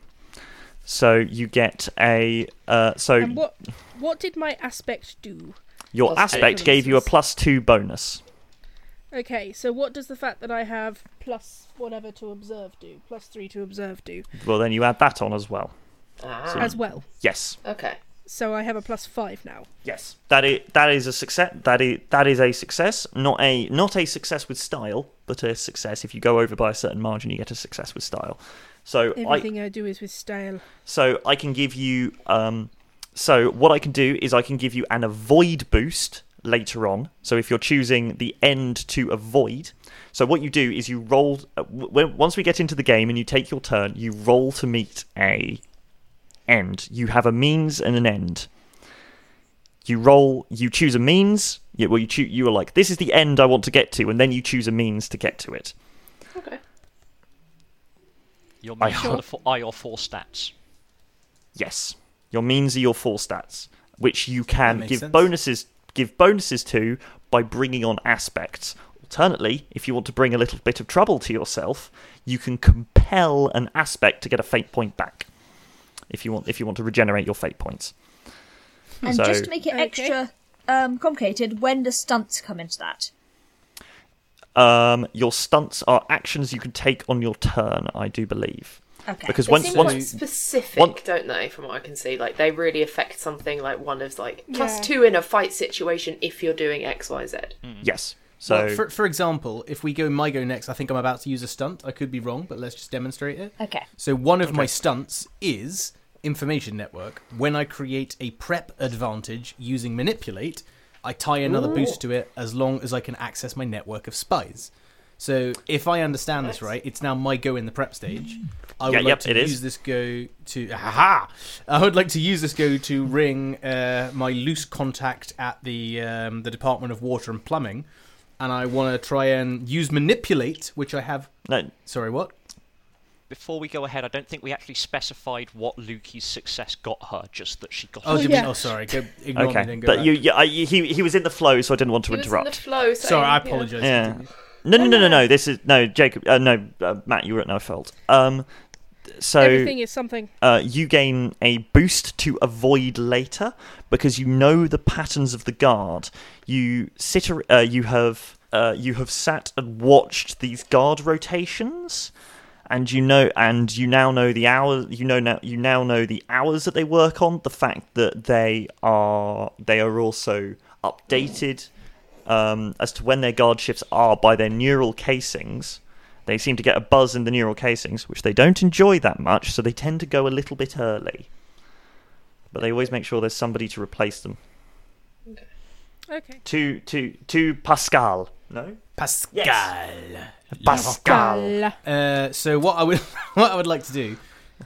So you get a uh, so And what what did my aspect do? your Plus two. aspect gave you a plus two bonus. Okay, so what does the fact that I have plus whatever to observe do? Plus three to observe do Well, then you add that on as well. Ah. as well. Yes, Okay. So I have a plus five now. yes. That is that is a success. That is that is a success. Not a not a success with style, but a success. If you go over by a certain margin, you get a success with style. So I Everything I, do is with stale. So I can give you. Um, so what I can do is I can give you an avoid boost later on. So if you're choosing the end to avoid, so what you do is you roll. Uh, when, once we get into the game and you take your turn, you roll to meet a end. You have a means and an end. You roll. You choose a means. Yeah, well, you choose. You are like, this is the end I want to get to, and then you choose a means to get to it. Okay. Your I means are, the four, are your four stats. Yes, your means are your four stats, which you can give sense. bonuses give bonuses to by bringing on aspects. Alternately, if you want to bring a little bit of trouble to yourself, you can compel an aspect to get a fate point back. If you want, if you want to regenerate your fate points. And So- just to make it Okay. extra um, complicated, when do stunts come into that? Um, your stunts are actions you can take on your turn, I do believe. Okay. Because They once seem once quite specific, one- don't they? From what I can see, like they really affect something. Like one is like Yeah. two in a fight situation if you're doing X, Y, Z. yes, so Well, for, for example, if we go my go next, I think I'm about to use a stunt. I could be wrong, but let's just demonstrate it. Okay. So one of my stunts is information network. When I create a prep advantage using manipulate, I tie another boost to it as long as I can access my network of spies. So if I understand this right, it's now my go in the prep stage. I would Yeah, like yep, to it is. use this go to haha. I would like to use this go to ring uh, my loose contact at the um, the Department of Water and Plumbing, and I want to try and use manipulate, which I have. no, Sorry, what? Before we go ahead, I don't think we actually specified what Luki's success got her, just that she got Oh, it. yeah. we? Oh, sorry. Go, ignore me. okay, Then go but back. you, yeah, I, he he was in the flow, so I didn't want to He was in interrupt. the flow. saying, Sorry, I yeah. apologise. Yeah. Continue. No, no, no, no, no. This is no Jacob. Uh, no, uh, Matt. You were at no fault. Um, so Everything is something. uh, you gain a boost to avoid later because you know the patterns of the guard. You sit. Uh, you have. Uh, you have sat and watched these guard rotations, and you know, and you now know the hours. You know now. You now know the hours that they work on. The fact that they are. They are also updated um, as to when their guard shifts are by their neural casings. They seem to get a buzz in the neural casings, which they don't enjoy that much, so they tend to go a little bit early. But they always make sure there's somebody to replace them. Okay. To to to Pascal. No? Pascal. Pascal. Uh, so what I would what I would like to do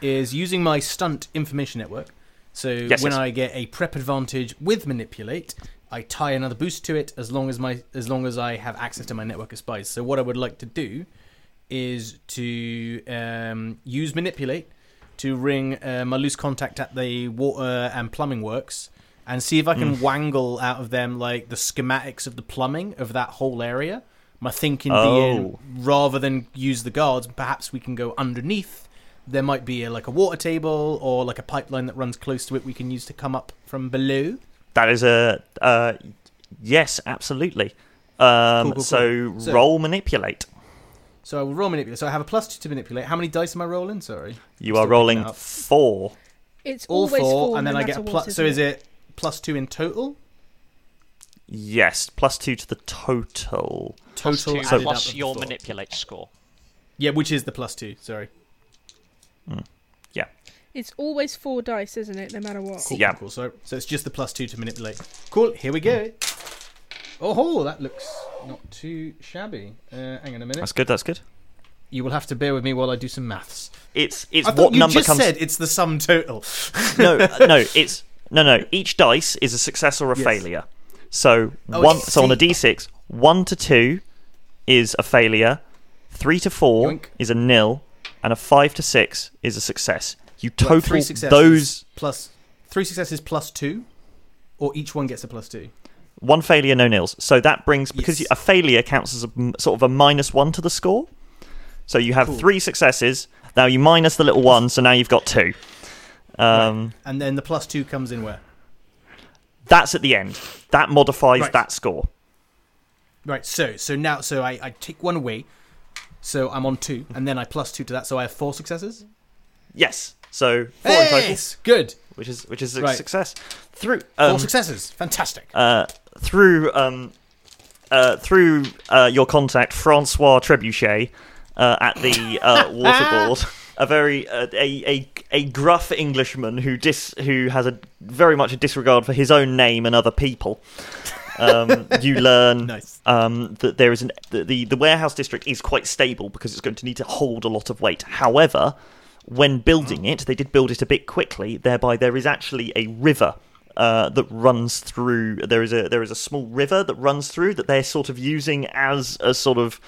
is using my stunt information network. So Yes, when yes. I get a prep advantage with manipulate, I tie another boost to it as long as my as long as I have access to my network of spies. So what I would like to do is to um, use manipulate to ring uh, my loose contact at the water and plumbing works and see if I can wangle out of them like the schematics of the plumbing of that whole area. My thinking being Oh. rather than use the guards, perhaps we can go underneath. There might be a, like a water table or like a pipeline that runs close to it. We can use to come up from below. That is a uh, yes, absolutely. Um, Cool, cool, So, cool. So- roll manipulate. So I will roll manipulate. So I have a plus two to manipulate. How many dice am I rolling? Sorry, You Still are rolling four. It's all always four, four, and then no I get a plus. So isn't is it plus two in total? Yes, plus two to the total. Plus Total two added plus your four. manipulate score. Yeah, which is the plus two. Sorry. Yeah. It's always four dice, isn't it? No matter what. Cool, Yeah. cool, cool. So, so it's just the plus two to manipulate. Cool. Here we go. Oh, that looks not too shabby. Uh, hang on a minute. That's good. That's good. You will have to bear with me while I do some maths. It's it's I what you number just comes. said it's the sum total. no, uh, no, it's no, no. Each dice is a success or a Yes. failure. So Oh, one, so on a d6, one to two is a failure, three to four Yoink. is a nil, and a five to six is a success. You total those plus three successes plus two, or each one gets a plus two. one failure, no nils. So that brings because Yes. a failure counts as a sort of a minus one to the score. So you have Cool. three successes. Now you minus the little one, so now you've got two. Um, And then the plus two comes in where? That's at the end. That modifies Right. that score. Right. So so now so I, I take one away, so I'm on two, and then I plus two to that, so I have four successes. Yes. So four in total. Yes, good. which is which is a Right. success. Through Four um, successes. Fantastic. uh, through um, uh, through uh, your contact Francois Trebuchet uh, at the uh, water board, a very uh, a, a a gruff Englishman who dis who has a very much a disregard for his own name and other people. Um, you learn Nice. um, that there is an the, the the warehouse district is quite stable because it's going to need to hold a lot of weight. However, when building it, they did build it a bit quickly. Thereby, there is actually a river uh, that runs through. There is a there is a small river that runs through that they're sort of using as a sort of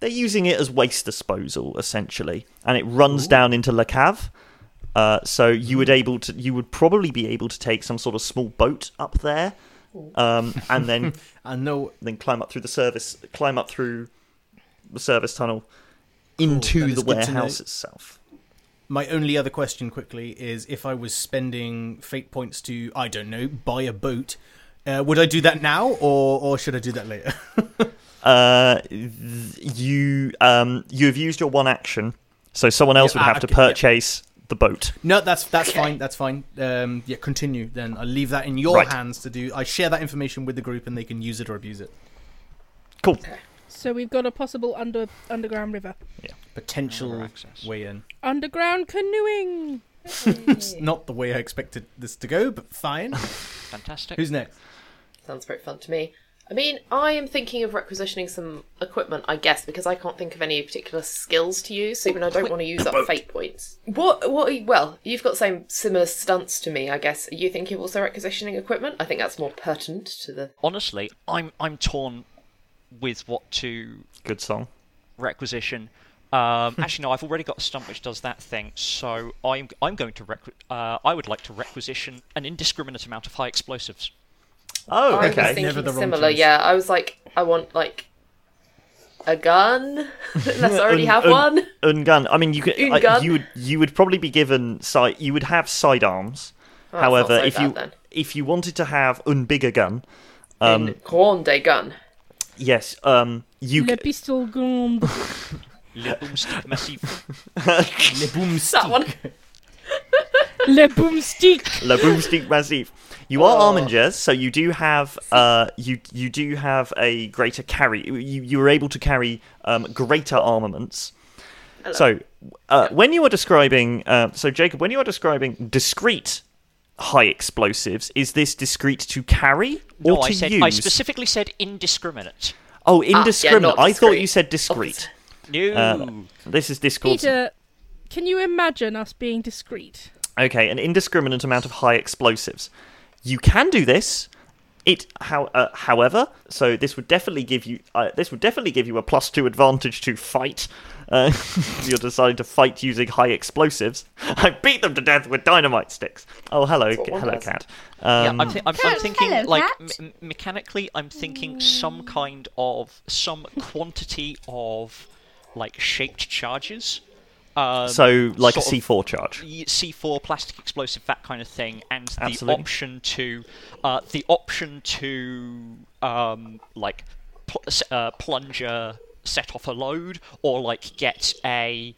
they're using it as waste disposal essentially, and it runs down into La Cave. Uh, so you would able to, you would probably be able to take some sort of small boat up there, um, and then I know then climb up through the service, climb up through the service tunnel into is the good to know. warehouse itself. My only other question quickly is if I was spending fate points to, I don't know, buy a boat, uh, would I do that now or, or should I do that later? Uh, th- you um, you have used your one action, so someone else Yeah, would have to okay, yeah. purchase the boat. no, that's that's fine. That's fine. Um, yeah, continue. Then I leave that in your Right. hands to do. I share that information with the group and they can use it or abuse it. Cool. So we've got a possible under underground river. Yeah, potential way in. Underground canoeing. It's not the way I expected this to go, but fine. Fantastic. Who's next? Sounds very fun to me. I mean, I am thinking of requisitioning some equipment, I guess, because I can't think of any particular skills to use, even I don't want to use up fate points. What? What? are you- Well, you've got same similar stunts to me, I guess. Are you thinking of also requisitioning equipment? I think that's more pertinent to the. Honestly, I'm I'm torn with what to Good song. requisition. Um, actually, no. I've already got a stunt which does that thing, so I'm I'm going to requ- uh, I would like to requisition an indiscriminate amount of high explosives. Oh, I was okay. thinking Never the wrong similar. choice. Yeah, I was like, I want like a gun, unless I already Un- have un- one. Ungun. I mean, you could. Un I- gun. you would. You would probably be given side. You would have sidearms. Oh, However, so if bad you then. if you wanted to have un bigger gun, In Grande gun. yes, um, you. Le c- pistol grande. Le boomstick massif. Le boom That one. Le boomstick. Le Boomstick Massif. You are armingers, so you do have uh, you you do have a greater carry. You you are able to carry um, greater armaments. So uh, when you are describing, uh, so Jacob, when you are describing discrete high explosives, is this discrete to carry or No, to I said use? I specifically said indiscriminate. oh, yeah, indiscriminate. not I thought you said discrete. No. Uh, this is Discord. Peter, can you imagine us being discreet? Okay, an indiscriminate amount of high explosives. You can do this. It, how, uh, however, so this would definitely give you uh, this would definitely give you a plus two advantage to fight. Uh, you're deciding to fight using high explosives. I beat them to death with dynamite sticks. Oh, hello, what hello, does. cat. yeah, Um, I'm, thi- I'm, I'm thinking hello, like cat. me- mechanically. I'm thinking some kind of some quantity of like shaped charges. Um, so like a sort of- C4 charge. C4 plastic explosive, that kind of thing, and the Absolutely. option to uh, the option to um, like pl- uh, plunger set off a load, or like get a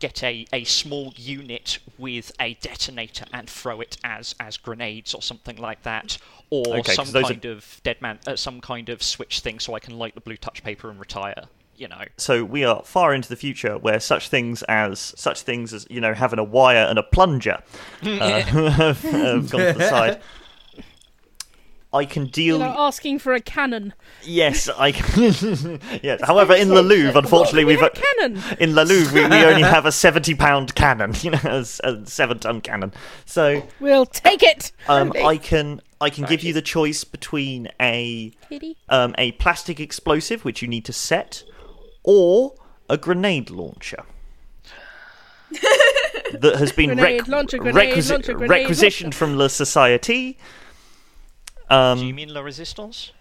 get a, a small unit with a detonator and throw it as as grenades or something like that, or Okay, some those are- kind of dead man, uh, some kind of switch thing, so I can light the blue touch paper and retire. You know. So we are far into the future where such things as such things as you know having a wire and a plunger uh, have, have gone to the side. I can deal. You know, asking for a cannon. Yes, I can. yes. However, in the Louvre, unfortunately, we we've a cannon. in the Louvre we, we only have a seventy-pound cannon, you know, a, s- a seven-ton cannon. So We'll take it. um, I can I can give you the choice between a Kitty. um, a plastic explosive which you need to set, or a grenade launcher. that has been Grenade rec- launcher, grenade requisi- launcher, grenade requisitioned launcher. from La Société. Do you Um, mean La Resistance?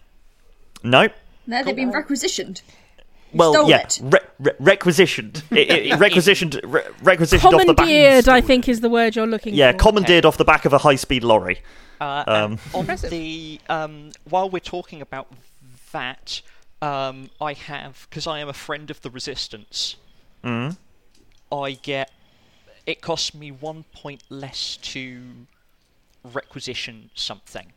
no. No, they've been requisitioned. Well, stole yeah, it. re- re- requisitioned. It, it, it requisitioned, re- requisitioned off the back. Commandeered, I think, is the word you're looking Yeah, for. commandeered off the back of a high-speed lorry. Uh, Um, on Impressive. the um, while we're talking about that, um, I have because I am a friend of the Resistance. Mm. I get it costs me one point less to requisition something.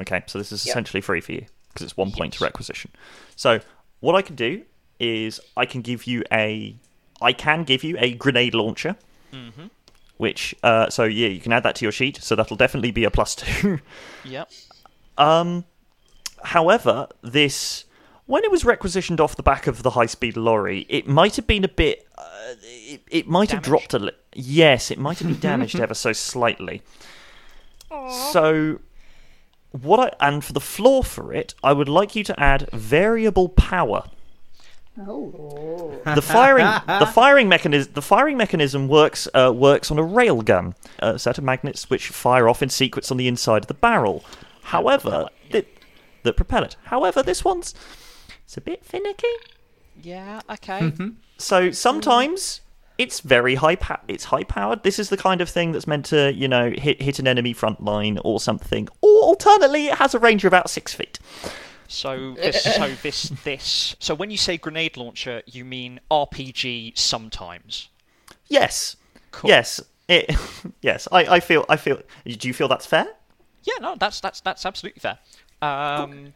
Okay, so this is Yep. essentially free for you because it's one point to requisition. So what I can do is I can give you a, I can give you a grenade launcher, Mm-hmm. which uh, so yeah you can add that to your sheet. So that'll definitely be a plus two. Yep. um, however, this when it was requisitioned off the back of the high-speed lorry, it might have been a bit, uh, it, it might have dropped a li- yes, it might have been damaged ever so slightly. So, what I and for the floor for it, I would like you to add variable power. Oh. the firing the firing mechanism the firing mechanism works uh, works on a railgun, a set of magnets which fire off in sequence on the inside of the barrel. However, that that propel it. However, this one's it's a bit finicky. Yeah, okay. So sometimes it's very high. Pa- it's high powered. This is the kind of thing that's meant to, you know, hit hit an enemy front line or something. Or alternately, it has a range of about six feet. So this, so this, this. So when you say grenade launcher, you mean RPG sometimes. Yes. Cool. Yes. It, yes. I, I feel. I feel. Do you feel that's fair? Yeah, no, that's that's that's absolutely fair. Um,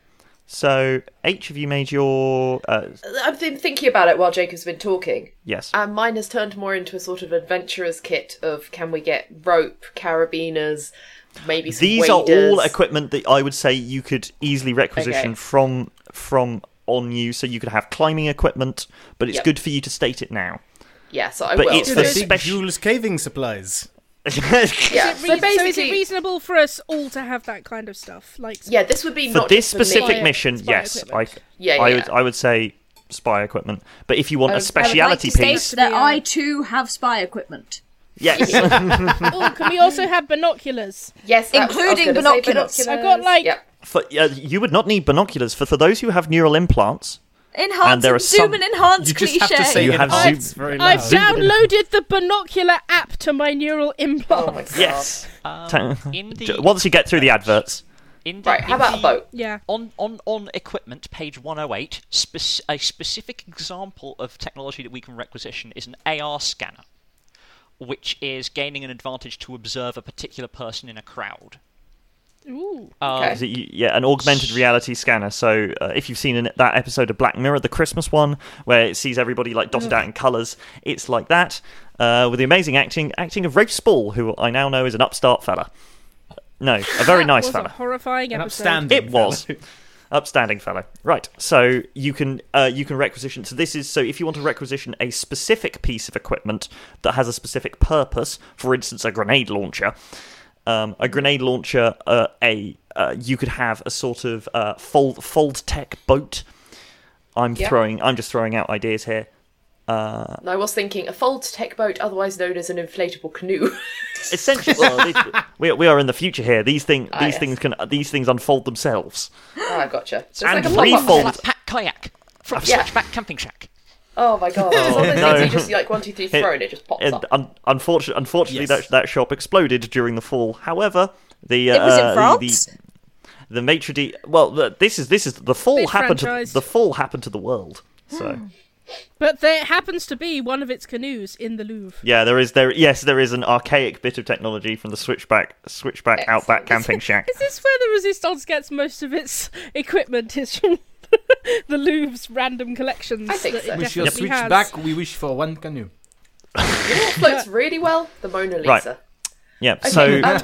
So each of you made your. Uh, I've been thinking about it while Jacob's been talking, yes. and mine has turned more into a sort of adventurer's kit of can we get rope, carabiners, maybe some These are all equipment that I would say you could easily requisition Okay. from from on you. So you could have climbing equipment, but it's Yep. good for you to state it now. Yeah, so I But will. it's To for the special- Jules caving supplies. Yeah, Re- so so is it reasonable for us all to have that kind of stuff? Like, yeah, this would be for not this just for me. specific mission, spy yes, I, equipment. Yeah, I would. I would say spy equipment. But if you want I a would- I would like speciality piece, that I too have spy equipment. yes, oh, can we also have binoculars? Yes, that was- I was Including gonna binoculars. I've got, like- Yep. for, uh, you would not need binoculars for for those who have neural implants. Enhance And and, there are zoom some- and enhance You just cliche. have to say You have zoom- very I've downloaded the binocular app to my neural implant. Oh my god. Yes. um, in the Once you get through the adverts, in the, Right, how in about a boat? Yeah. On, on, on equipment, page 108, spec- a specific example of technology that we can requisition is an AR scanner, which is gaining an advantage to observe a particular person in a crowd. Ooh. Um, Okay. It, you- yeah, an augmented reality scanner. So uh, if you've seen an, that episode of Black Mirror, the Christmas one, where it sees everybody like dotted out in colours, it's like that. Uh, with the amazing acting acting of Rafe Spall, who I now know is an upstart fella. No, a very nice was a fella. horrifying An episode. upstanding. It was. Upstanding fellow. Right. So you can uh, you can requisition. So this is so if you want to requisition a specific piece of equipment that has a specific purpose, for instance, a grenade launcher. Um, a grenade launcher, uh, a uh, you could have a sort of uh, fold fold tech boat. I'm Yeah. throwing. I'm just throwing out ideas here. Uh, I was thinking a fold tech boat, otherwise known as an inflatable canoe. essentially, well, these- we, we are in the future here. These thing Ah, these yes. things can these things unfold themselves. I gotcha. So it's And like a pop-up refold- tent. pack kayak from Yeah. Switchback Camping Shack. Oh my god. It's one of those no. you just like one, two, three, throw and it just pops And up. un- unfortunately, unfortunately, Yes. that that shop exploded during the fall. However, the uh, It was in the- France? The, the maitre d' well, the, this is this is the fall Big happened to the fall happened to the world. So But there happens to be one of its canoes in the Louvre. yeah, there is there yes there is an archaic bit of technology from the switchback switchback outback camping shack. Is this where the Resistance gets most of its equipment? Is from the Louvre's random collections? I think that so. it Wish Wish your definitely has. switchback, we wish for one canoe. It floats really well. The Mona Lisa. Right. Yeah. Okay, So um,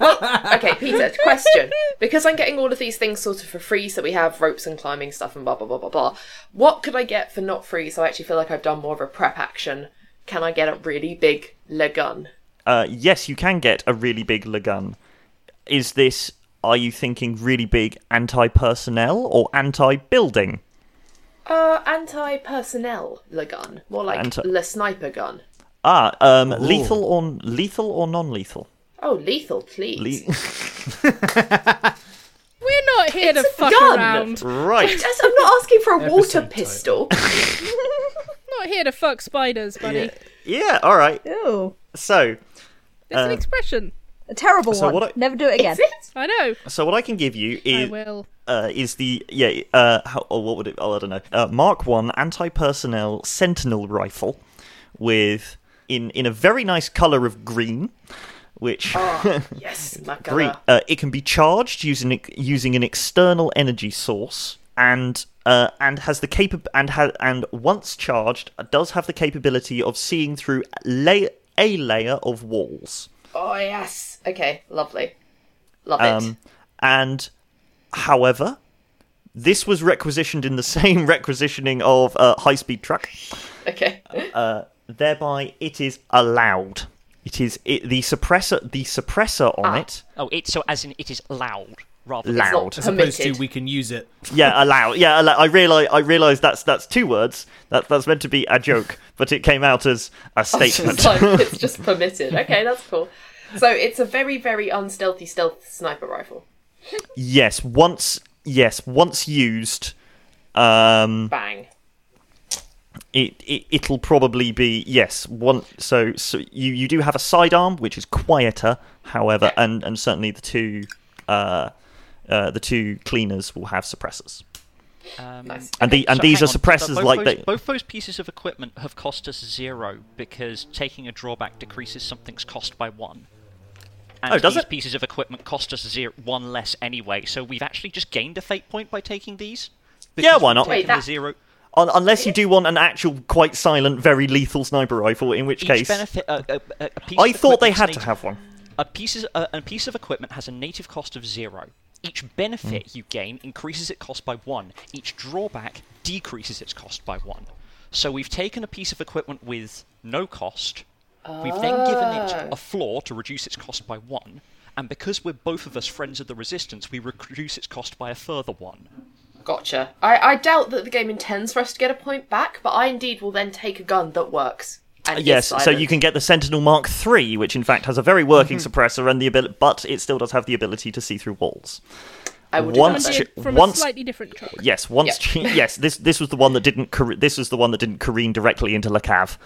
well, okay, Peter, question. Because I'm getting all of these things sort of for free, so we have ropes and climbing stuff and blah, blah, blah, blah, blah. What could I get for not free so I actually feel like I've done more of a prep action? Can I get a really big gun? uh, yes, you can get a really big lagun. Is this? Are you thinking really big anti-personnel or anti-building? Uh, anti-personnel gun. More like Anti- Le Sniper gun. Ah, um, lethal or lethal or non-lethal? Oh, lethal, please. Le- We're not here to It's a fuck gun. around. right. Just- I'm not asking for a water pistol. Not here to fuck spiders, buddy. Yeah. All right. Ew. So, It's an Uh, expression. A terrible So one. what I- Never do it again. Is it? I know. so what I can give you I is will. uh, is the yeah uh how, or what would it oh I don't know uh, Mark One anti-personnel Sentinel rifle with in in a very nice color of green, which Oh, yes, my green uh, it can be charged using using an external energy source and. Uh, and has the capa- and ha- and once charged does have the capability of seeing through lay- a layer of walls. Oh, yes. Okay, lovely. Love it. Um, and however, this was requisitioned in the same requisitioning of a high speed truck. Okay. Uh, Thereby, it is allowed. It is it, the suppressor. The suppressor on Ah. it. Oh, it so as in it is loud. rather than Loud. As opposed to we can use it. Yeah, allow. Yeah, allow. I realize. I realize that's that's two words. That that's meant to be a joke, but it came out as a statement. It's, like, it's just permitted. Okay, that's cool. So it's a very, very unstealthy stealth sniper rifle. yes, once. Yes, once used, um, Bang. it, it it'll probably be yes. One. So so you you do have a sidearm which is quieter, however, and and certainly the two. Uh, uh, the two cleaners will have suppressors. Um, Nice. And the and so these are suppressors both like those, they. both those pieces of equipment have cost us zero because taking a drawback decreases something's cost by one. And Oh, does these it? pieces of equipment cost us zero, one less anyway, so we've actually just gained a fate point by taking these. Yeah, why we've not? Wait, taken the that- zero. Un- unless you do want an actual, quite silent, very lethal sniper rifle, in which Each case benefit, a, a- piece I of thought they equipment's had to have one. A piece, is, a, a piece of equipment has a native cost of zero. Each benefit Hmm. you gain increases its cost by one. Each drawback decreases its cost by one. So we've taken a piece of equipment with no cost. We've then given it Ah. a floor to reduce its cost by one. And because we're both of us friends of the resistance, we reduce its cost by a further one. Gotcha. I, I doubt that the game intends for us to get a point back, but I indeed will then take a gun that works. Yes, so you can get the Sentinel Mark III, which in fact has a very working suppressor and the ability, but it still does have the ability to see through walls. I will do once that. Ch- from once- a slightly different truck. Yes, once yes, this this was the one that didn't car- this was the one that didn't careen directly into Le Cave.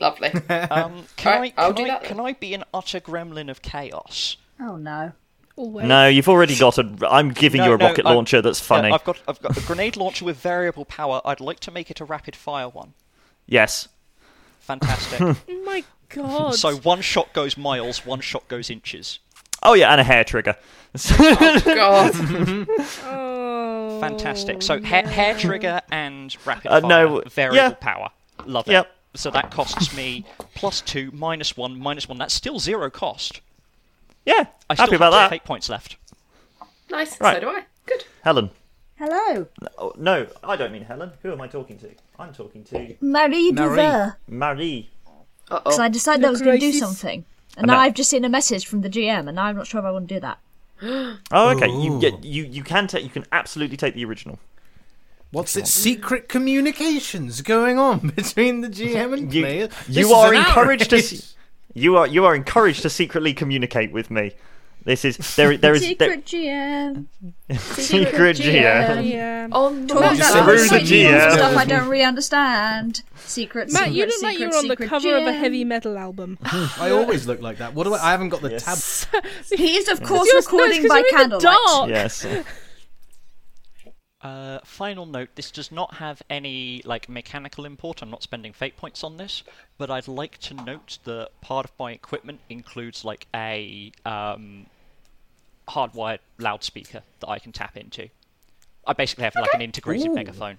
Lovely. Um, can Alright, I, I'll can, do I, that then. can I be an utter gremlin of chaos? Oh no. Always. No, you've already got a. I'm giving No, you a no, rocket I- launcher that's Yeah, funny. I've got I've got a grenade launcher with variable power. I'd like to make it a rapid fire one. Yes. Fantastic. Oh my god. so one shot goes miles, one shot goes inches. Oh yeah, and a hair trigger. God. Oh, Fantastic. So hair, hair trigger and rapid Uh, fire, no, variable yeah. power. Love it. Yep. So that costs me plus two, minus one, minus one. That's still zero cost. yeah, I still happy have about two that. fate points left. nice. Right. So do I. Good. Helen. Hello. Oh, no, I don't mean Helen. Who am I talking to? I'm talking to Marie Marie. Duver. Marie. Uh Because I decided I was going to do something. And And now that- I've just seen a message from the GM, and now I'm not sure if I want to do that. Oh, okay. You Ooh. you you can take you can absolutely take the original. What's it? Secret communications going on between the GM and You, player. you This is are encouraged to outrage. se- you are you are encouraged to secretly communicate with me. This is there there is there, Secret GM. secret GM. Yeah. Oh, on the Talking just about through the GM. stuff I don't really understand. Secret, Matt, secret, you look secret, like you're on the secret cover of a heavy metal album. I always look like that. What do I? I haven't got the tab. He is, of course, You're- no, by you're in the candlelight. dark. Yes. Uh, final note: This does not have any like mechanical import. I'm not spending fate points on this, but I'd like to note that part of my equipment includes like a um, hardwired loudspeaker that I can tap into. I basically have like an integrated megaphone.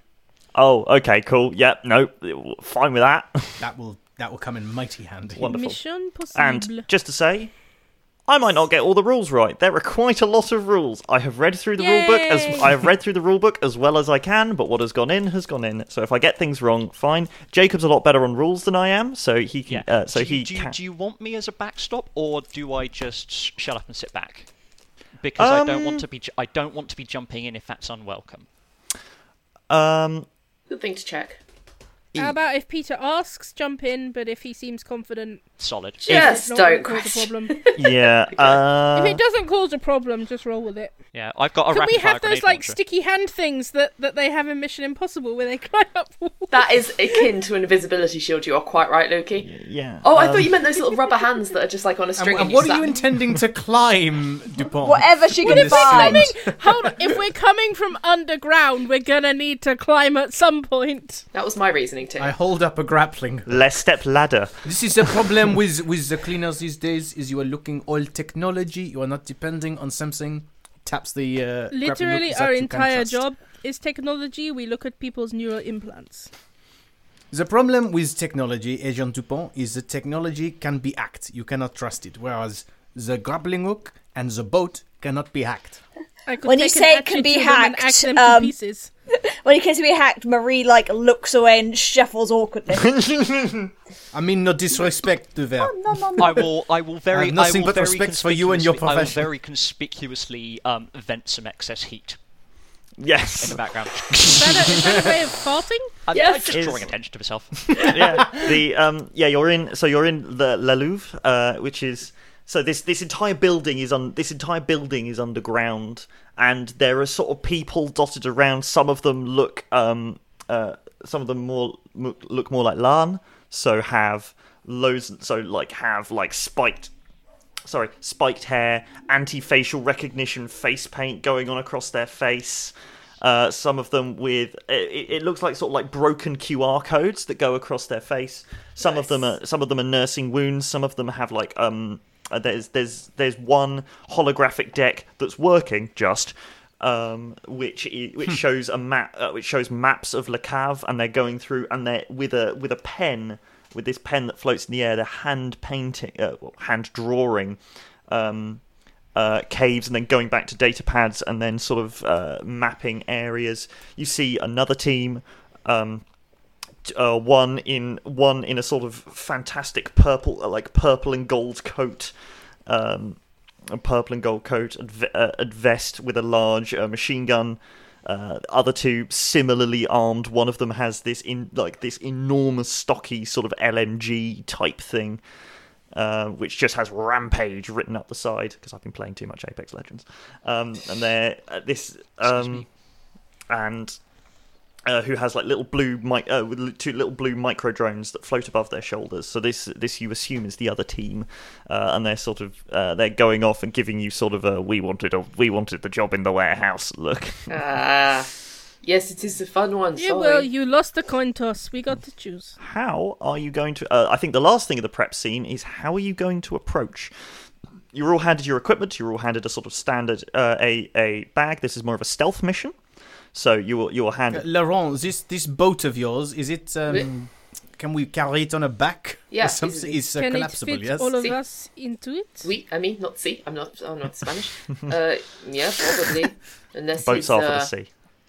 Oh, okay, cool. Yep, no, fine with that. That will that will come in mighty handy. Wonderful. Mission possible. And just to say, I might not get all the rules right. There are quite a lot of rules. I have read through the rule book as I have read through the rule book as well as I can, but what has gone in has gone in. So if I get things wrong, fine. Jacob's a lot better on rules than I am, so he can. Yeah. Uh, so do, you- he do, you, can. do you want me as a backstop, or do I just sh- shut up and sit back? Because I don't Um, want to be. Ju- I don't want to be jumping in if that's unwelcome. Um, Good thing to check. How about if Peter asks, jump in, but if he seems confident, Solid. Just not don't cause a problem. yeah. if Uh, it doesn't cause a problem, just roll with it. Yeah, I've got a Can we have those like launcher. sticky hand things that, that they have in Mission Impossible where they climb up walls? That is akin to an invisibility shield. You are quite right, Loki. yeah. Oh, I um, thought you meant those little rubber hands that are just like on a And, string. and and what are you slap- intending to climb, Dupont? Whatever she can this find. thing? Hold on, if we're coming from underground, we're gonna need to climb at some point. That was my reasoning too. I hold up a grappling. Less step ladder. This is the problem with with the cleaners these days. Is you are looking all technology. You are not depending on something. Taps the uh, Literally, our entire job is technology. We look at people's neural implants. The problem with technology, Agent Dupont, is the technology can be hacked. You cannot trust it. Whereas the grappling hook and the boat cannot be hacked. I could When you say it can be to them and hacked, um, pieces. when it can be hacked, Marie like looks away and shuffles awkwardly. I mean, no disrespect to them. no, no, no. I will. I will very. I have nothing will but very respect for you and your conspicuously- I will very conspicuously um, vent some excess heat Yes. in the background. Is that a, is that a way of farting? I'm, Yes. I'm just Is- drawing attention to myself. yeah. The um yeah, you're in so you're in the La Louvre, uh, which is so this this entire building is on this entire building is underground and there are sort of people dotted around. Some of them look um uh some of them more look more like Lan, so have loads so like have like spiked sorry, spiked hair, anti-facial recognition face paint going on across their face. Uh, some of them with it, it looks like sort of like broken QR codes that go across their face. Some of them are some of them are nursing wounds. Some of them have like um uh, there's there's there's one holographic deck that's working just um, which which shows a map uh, which shows maps of Le Cave and they're going through and they're with a with a pen with this pen that floats in the air they're hand painting uh, well, hand drawing um, uh, caves and then going back to data pads and then sort of uh, mapping areas. You see another team, um, uh, one in one in a sort of fantastic purple, uh, like purple and gold coat, um, a purple and gold coat and, ve- uh, and vest with a large uh, machine gun. Uh, other two similarly armed. One of them has this in like this enormous, stocky sort of LMG type thing uh, which just has Rampage written up the side because I've been playing too much Apex Legends. Um, and they're this um, and uh, who has like little blue mic- uh, two little blue micro drones that float above their shoulders. So this this you assume is the other team, uh, and they're sort of uh, they're going off and giving you sort of a we wanted a we wanted the job in the warehouse look. Ah, yes, it is a fun one. Yeah, sorry. well, you lost the coin toss. We got to choose. how are you going to? Uh, I think the last thing of the prep scene is how are you going to approach? You're all handed your equipment. You're all handed a sort of standard uh, a a bag. This is more of a stealth mission, so you will you will hand. Uh, Laurent, this this boat of yours is it? Um, can we carry it on a back? Yeah, or something? easily. It's uh, Can it collapsible. fit Yes. all of See. us into it? We, I mean, not see. I'm not. I'm not Spanish. uh, yeah, probably. Unless Boats his are for the uh, sea.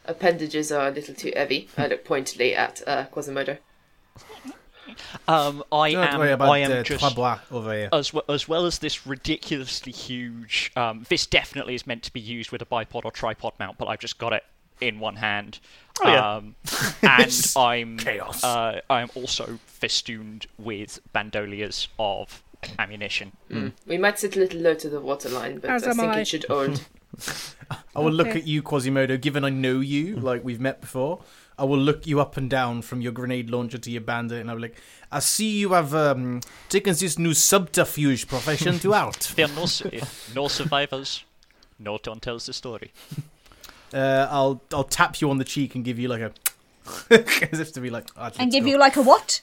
appendages are a little too heavy. I look pointedly at uh, Quasimodo. Um, I Don't am. worry about I am uh, just. Trois Bois over here. As well, as well as this ridiculously huge, um, this definitely is meant to be used with a bipod or tripod mount, but I've just got it in one hand. Oh, yeah. um, and I'm chaos. Uh, I'm also festooned with bandoliers of ammunition. We might sit a little low to the waterline, but As I think I. it should hold. I will look Okay. at you, Quasimodo, given I know you, like we've met before. I will look you up and down from your grenade launcher to your bandit, and I'll be like, I see you have um, taken this new subterfuge profession to art. There are no, no survivors. No one tells the story. Uh, I'll I'll tap you on the cheek and give you like a, as if to be like, "Ah, and give go." you like a what?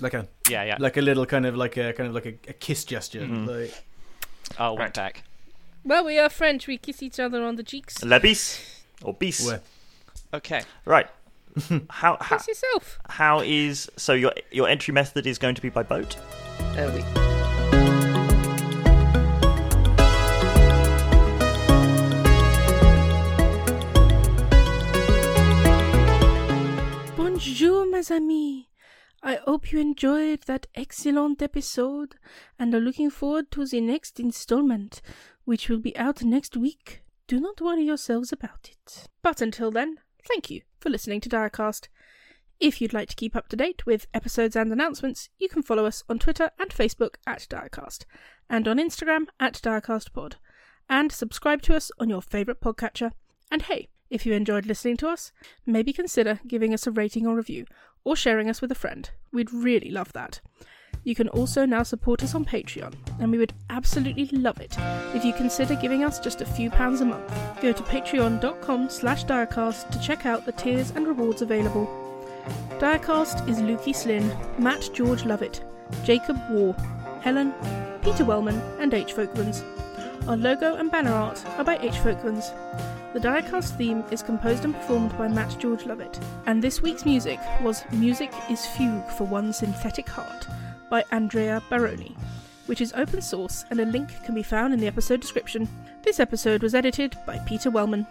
like a Yeah, yeah. like a little kind of like a kind of like a, a kiss gesture. Mhm. Like, I'll Right. back. Well, we are French. We kiss each other on the cheeks. Lebis or bis. where- Okay. Right. how how Kiss yourself. how is so your your entry method is going to be by boat? Uh, we, Oh, Bonjour, mes amis. I hope you enjoyed that excellent episode and are looking forward to the next installment, which will be out next week. Do not worry yourselves about it. But until then, thank you for listening to Diacast. If you'd like to keep up to date with episodes and announcements, you can follow us on Twitter and Facebook at Diacast, and on Instagram at DiacastPod, and subscribe to us on your favourite podcatcher. And hey, if you enjoyed listening to us, maybe consider giving us a rating or review, or sharing us with a friend. We'd really love that. You can also now support us on Patreon, and we would absolutely love it if you consider giving us just a few pounds a month. Go to patreon.com slash diacast to check out the tiers and rewards available. Diacast is Lukey Slynn, Matt George Lovett, Jacob War, Helen, Peter Wellman, and H. Folkmans. Our logo and banner art are by H. Folkmans. The Diacast theme is composed and performed by Matt George Lovett, and this week's music was Music is Fugue for One Synthetic Heart by Andrea Baroni, which is open source and a link can be found in the episode description. This episode was edited by Peter Wellman.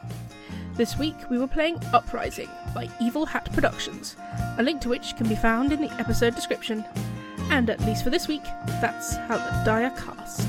This week we were playing Uprising by Evil Hat Productions, a link to which can be found in the episode description. And at least for this week, that's how the die cast.